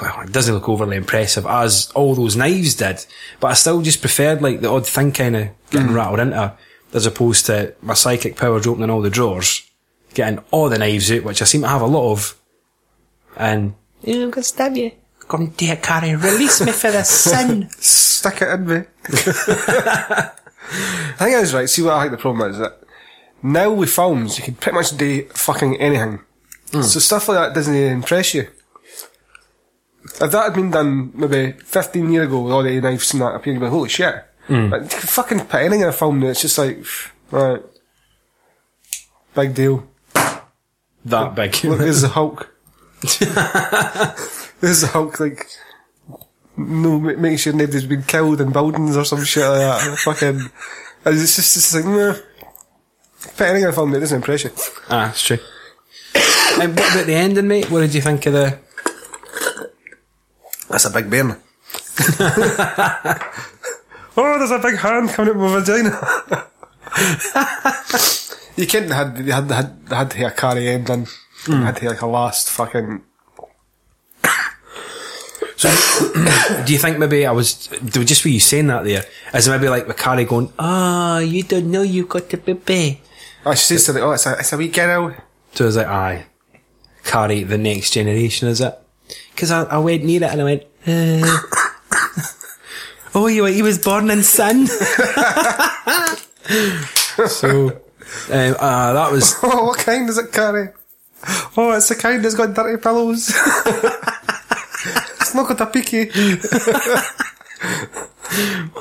well, it doesn't look overly impressive as all those knives did, but I still just preferred like the odd thing kind of getting rattled into as opposed to my psychic powers opening all the drawers, getting all the knives out, which I seem to have a lot of, and, yeah, I'm gonna stab you. Come dear Carrie, release me for this sin.
Stick it in me. I think I was right, see what I think the problem is that now with films, you can pretty much do fucking anything. Hmm. So stuff like that doesn't even impress you. If that had been done maybe 15 years ago with all the knives and that appearing, you'd be like, holy shit. Hmm. But you can fucking put anything in a film now, it's just like, right. Big deal.
That big.
Look, there's the Hulk. there's the Hulk, like, no, ma- making sure nobody's been killed in buildings or some shit like that. Fucking, it's just, it's like, nah. Put anything in a film that doesn't impress you.
Ah, that's true. and what about the ending, mate? What did you think of the?
That's a big burn. oh, there's a big hand coming out of my vagina. you couldn't had, they had, they had, they had to have a Carrie ending. They had to have like a last fucking,
Do you think maybe I was? Just were you saying that there? Is it maybe like the Carrie going, "Ah, you don't know you've got the baby."
oh, she says to the, oh, it's a, it's a wee girl.
So I was like, "Aye." Carrie, the next generation, is it? Because I, I went near it and I went, uh, oh, you he was born in sin. so, um, uh, that was
Oh, what kind is it, Carrie? Oh, it's the kind that's got dirty pillows. It's not got a peaky.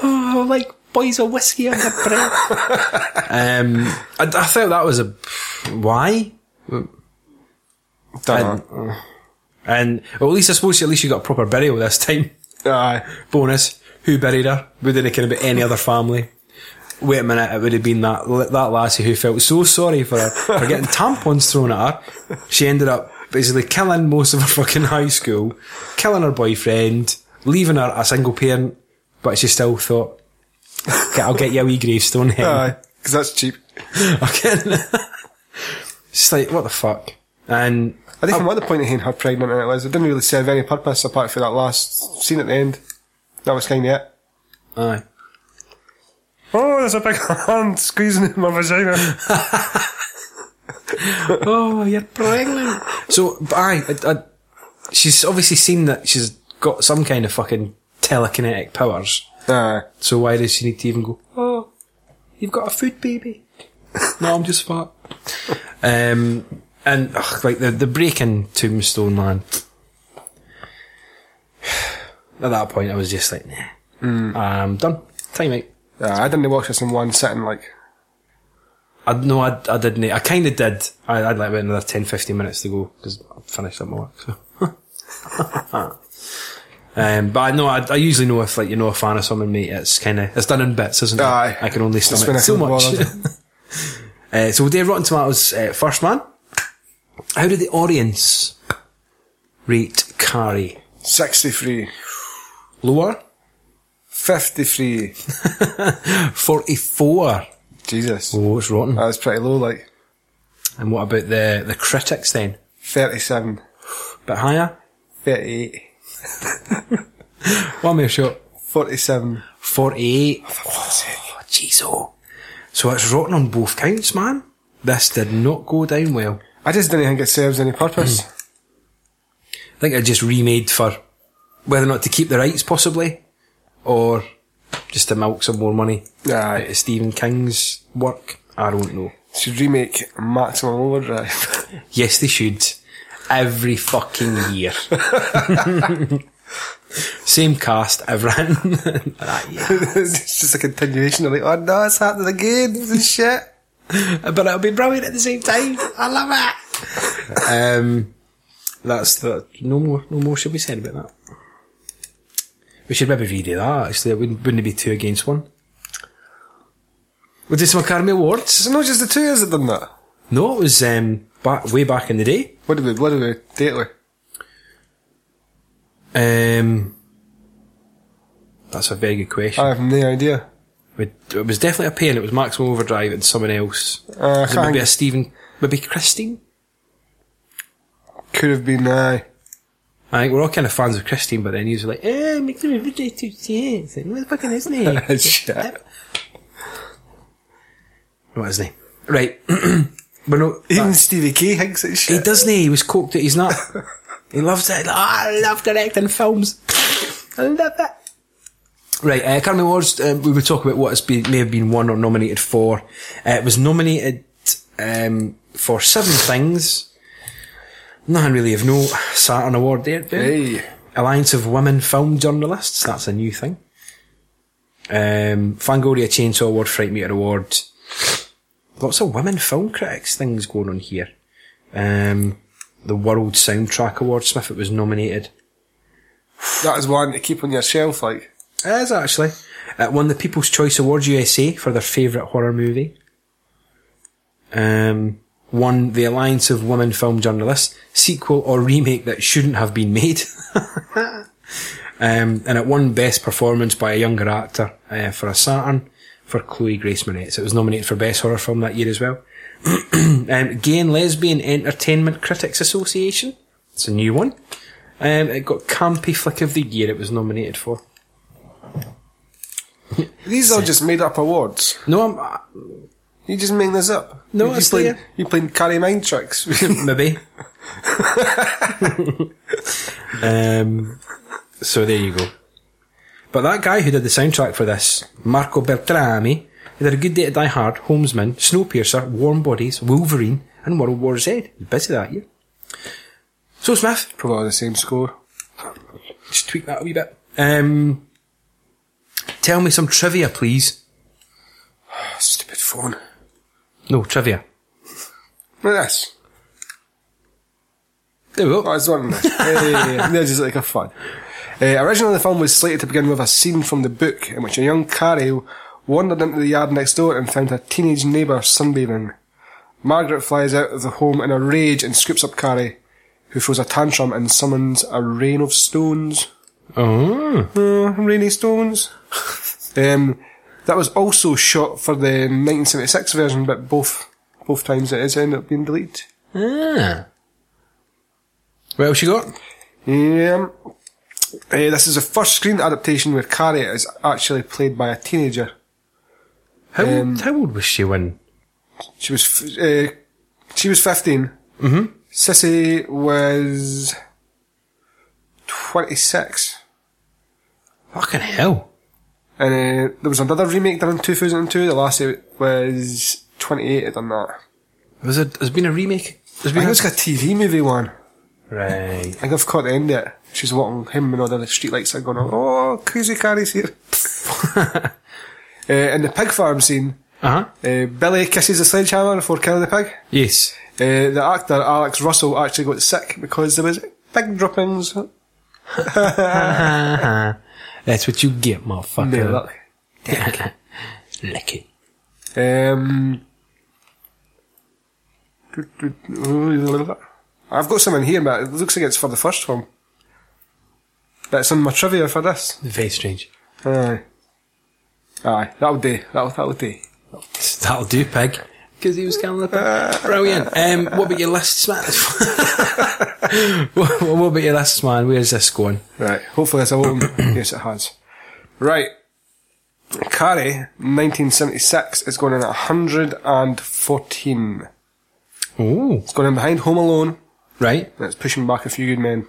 oh, like boys of whiskey on the breath. um, I, I felt that was a why,
Don't know.
and well, at least I suppose at least you got a proper burial this time.
Aye.
Bonus: who buried her? We didn't care about any other family. Wait a minute, it would have been that that lassie who felt so sorry for her for getting tampons thrown at her. She ended up basically killing most of her fucking high school, killing her boyfriend, leaving her a single parent, but she still thought, "Okay, I'll get you a wee gravestone here."
Aye. Because that's cheap.
Okay. it's like, what the fuck? And
I don't know what the point of having her pregnant in it was. It didn't really serve any purpose apart from that last scene at the end. That was kind of it.
aye.
Oh, there's a big hand squeezing in my vagina.
oh, you're pregnant. So, but aye, I, I, she's obviously seen that she's got some kind of fucking telekinetic powers.
Aye.
So why does she need to even go? Oh, you've got a food baby. no, I'm just fat. Um, and ugh, like the the breaking Tombstone man. At that point, I was just like, nah, I'm done. Time out.
Aye, I didn't watch this in one sitting, like.
I no, I, I didn't. I kind of did. I, I'd like about another 10, 15 minutes to go because I finished up my work. So. um, but I know I, I usually know if like you know a fan of someone, mate. It's kind of it's done in bits, isn't it? I can only stomach so much. uh, so we'll do Rotten Tomatoes uh, first, man. How did the audience rate Carrie?
63.
Lower,
53.
forty-four.
Jesus.
Oh, it's rotten.
That was pretty low, like.
and what about the the critics then?
37.
Bit higher.
38.
One more shot.
47.
48. Oh, jeez, oh. So it's rotten on both counts, man. This did not go down well.
I just didn't think it serves any purpose. Hmm.
I think it just remade for whether or not to keep the rights, possibly, or just to milk some more money
Aye.
Stephen King's work. I don't know.
Should remake Maximum Overdrive.
Yes, they should. Every fucking year. Same cast, yeah.
it's just a continuation of like, oh no, it's happening again. This is shit.
but it'll be brilliant at the same time. I love it. um, that's the no more. No more should be said about that. We should maybe redo that. Actually, it wouldn't, wouldn't it be two against one? We'll do some Academy Awards.
Is it not just the two years that done that?
No, it was um, back way back in the day.
What did we, what did we date with?
Um, that's a very good question.
I have no idea.
It it was definitely a pair. It was Maximum Overdrive and someone else.
Uh,
Was it maybe a Stephen, maybe Christine.
Could have been, aye.
I think we're all kind of fans of Christine, but then he's like, eh, Overdrive, too, yeah. It's like, What the fucking isn't he?
Shit.
What is he? Right. but no,
Even
that-
Stevie K thinks it's shit.
he doesn't he? Was coked it. He's not. he loves it. "Oh, I love directing films. I love it. Right, uh, Academy Awards, um, we would talk about what has been, may have been won or nominated for. Uh, it was nominated um, for seven things. Nothing really of no Saturn Award there. there.
Hey.
Alliance of Women Film Journalists, that's a new thing. Um, Fangoria Chainsaw Award, Fright Meter Award. Lots of women film critics things going on here. Um, the World Soundtrack Award, Smith, it was nominated.
That is one to keep on your shelf, like.
It is actually. It won the People's Choice Awards USA for their favourite horror movie. Um, won the Alliance of Women Film Journalists, sequel or remake that shouldn't have been made. um, and it won Best Performance by a Younger Actor uh, for a Saturn for Chloe Grace Moretz. It was nominated for Best Horror Film that year as well. um, Gay and Lesbian Entertainment Critics Association. It's a new one. Um, it got Campy Flick of the Year. It was nominated for.
These are just made up awards.
No, I'm, uh,
You just making this up.
No,
you
it's
playing,
there.
you playing Carrie mind tricks.
Maybe. um, so there you go. But that guy who did the soundtrack for this, Marco Beltrami, he did a good day to Die Hard, Homesman, Snowpiercer, Warm Bodies, Wolverine, and World War Z. He's busy that year. So Smith,
Probably the same score.
just tweak that a wee bit. Um, tell me some trivia, please.
Stupid phone.
No, trivia.
This.
There we
Oh,
go.
it's one of this. hey, they're just like a fun. Uh, originally, the film was slated to begin with a scene from the book in which a young Carrie wandered into the yard next door and found her teenage neighbour sunbathing. Margaret flies out of the home in a rage and scoops up Carrie, who throws a tantrum and summons a rain of stones.
Oh.
Uh, rainy stones. um, that was also shot for the 1976 version, but both both times it is ended up being deleted.
Ah. What else you got?
Yeah. Uh, this is the first screen adaptation where Carrie is actually played by a teenager.
How,
Um,
how old was she when?
She was f- uh, she was 15 Mm-hmm. Sissy was twenty six,
Fucking hell.
And uh, there was another remake done in two thousand and two. The last year was twenty eight. Had done that.
Was it, there's been a remake? There's
I
been
think
a,
it's like a TV movie one.
Right.
I think I've caught the end of it. She's walking him and all the street lights are going on. Oh, crazy Carrie's here. uh, in the pig farm scene,
Uh-huh.
uh, Billy kisses the sledgehammer before killing the pig.
Yes.
Uh, the actor Alex Russell actually got sick because there was pig droppings.
That's what you get, motherfucker.
No luck.
Lucky.
Um, I've got some in here, but it looks like it's for the first one. But it's on my trivia for this.
Very strange.
Aye. Aye, that'll do. That'll, that'll do.
That'll do, pig. Because he was killing the. Brilliant. Um, what about your last man? what, what about your last man? Where's this going?
Right, hopefully it's a open. yes, it has. Right. Carrie, 1976, is going in at 114.
Oh.
It's going in behind Home Alone,
Right.
and it's pushing back a few good men.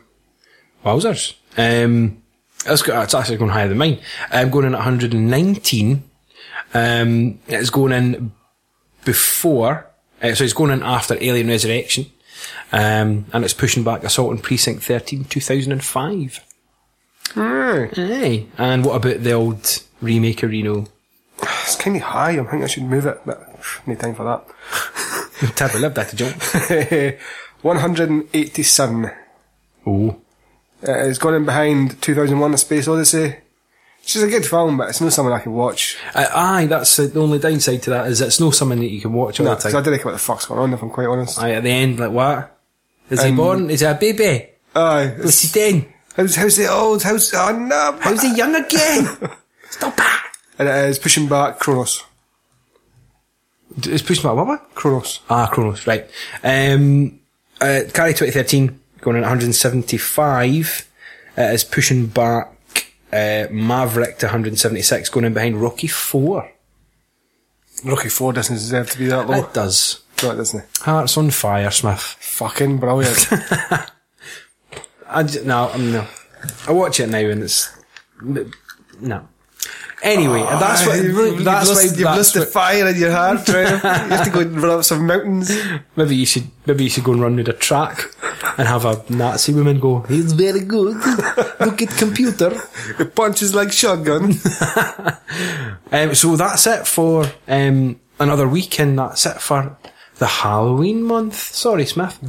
Wowzers. Um, it's, got, it's actually going higher than mine. I'm going in at 119. Um, it's going in before, uh, so it's going in after Alien Resurrection. Um, and it's pushing back Assault on Precinct 13, 2005.
Right.
Aye. And what about the old remake of Reno?
It's kind of high, I think I should move it, but no time for that.
Of love that jump.
187.
Oh.
It's gone in behind 2001 A Space Odyssey. Is a good film, but it's not something I can watch.
Uh, aye, that's uh, the only downside to that is it's not something that you can watch all
No,
the time.
I don't know what the fuck's going on, if I'm quite honest.
Aye, at the end, like what? Is he
Um,
born? Is he a baby?
Aye.
What's he doing?
How's, how's the old, how's, oh no,
How's he young again? Stop that!
And it is pushing back Kronos.
It's pushing back what? what?
Kronos.
Ah, Chronos, right. Um, uh, Carrie 2013 going in at 175 It is pushing back uh, Maverick to 176, going in behind Rocky 4.
Rocky 4 doesn't deserve to be that low.
It does.
No, it doesn't.
Hearts on fire, Smith.
Fucking brilliant.
I j- no, I'm no. I watch it now and it's no. Anyway, and that's what that's
lost,
why
you've
that's
lost the fire in your heart, Trev. you have to go and run up some mountains.
maybe you should maybe you should go and run with a track and have a Nazi woman go. He's very good. Look at computer.
It punches like shotgun.
Um, so that's it for um, another week, and that's it for the Halloween month. Sorry, Smith. we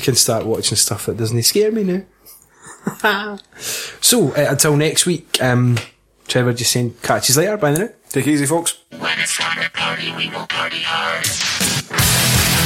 can start watching stuff that doesn't scare me now. so uh, until next week, um, Trevor just saying catch you later. Bye now.
Take it easy, folks.
When it's time to party, we will party hard.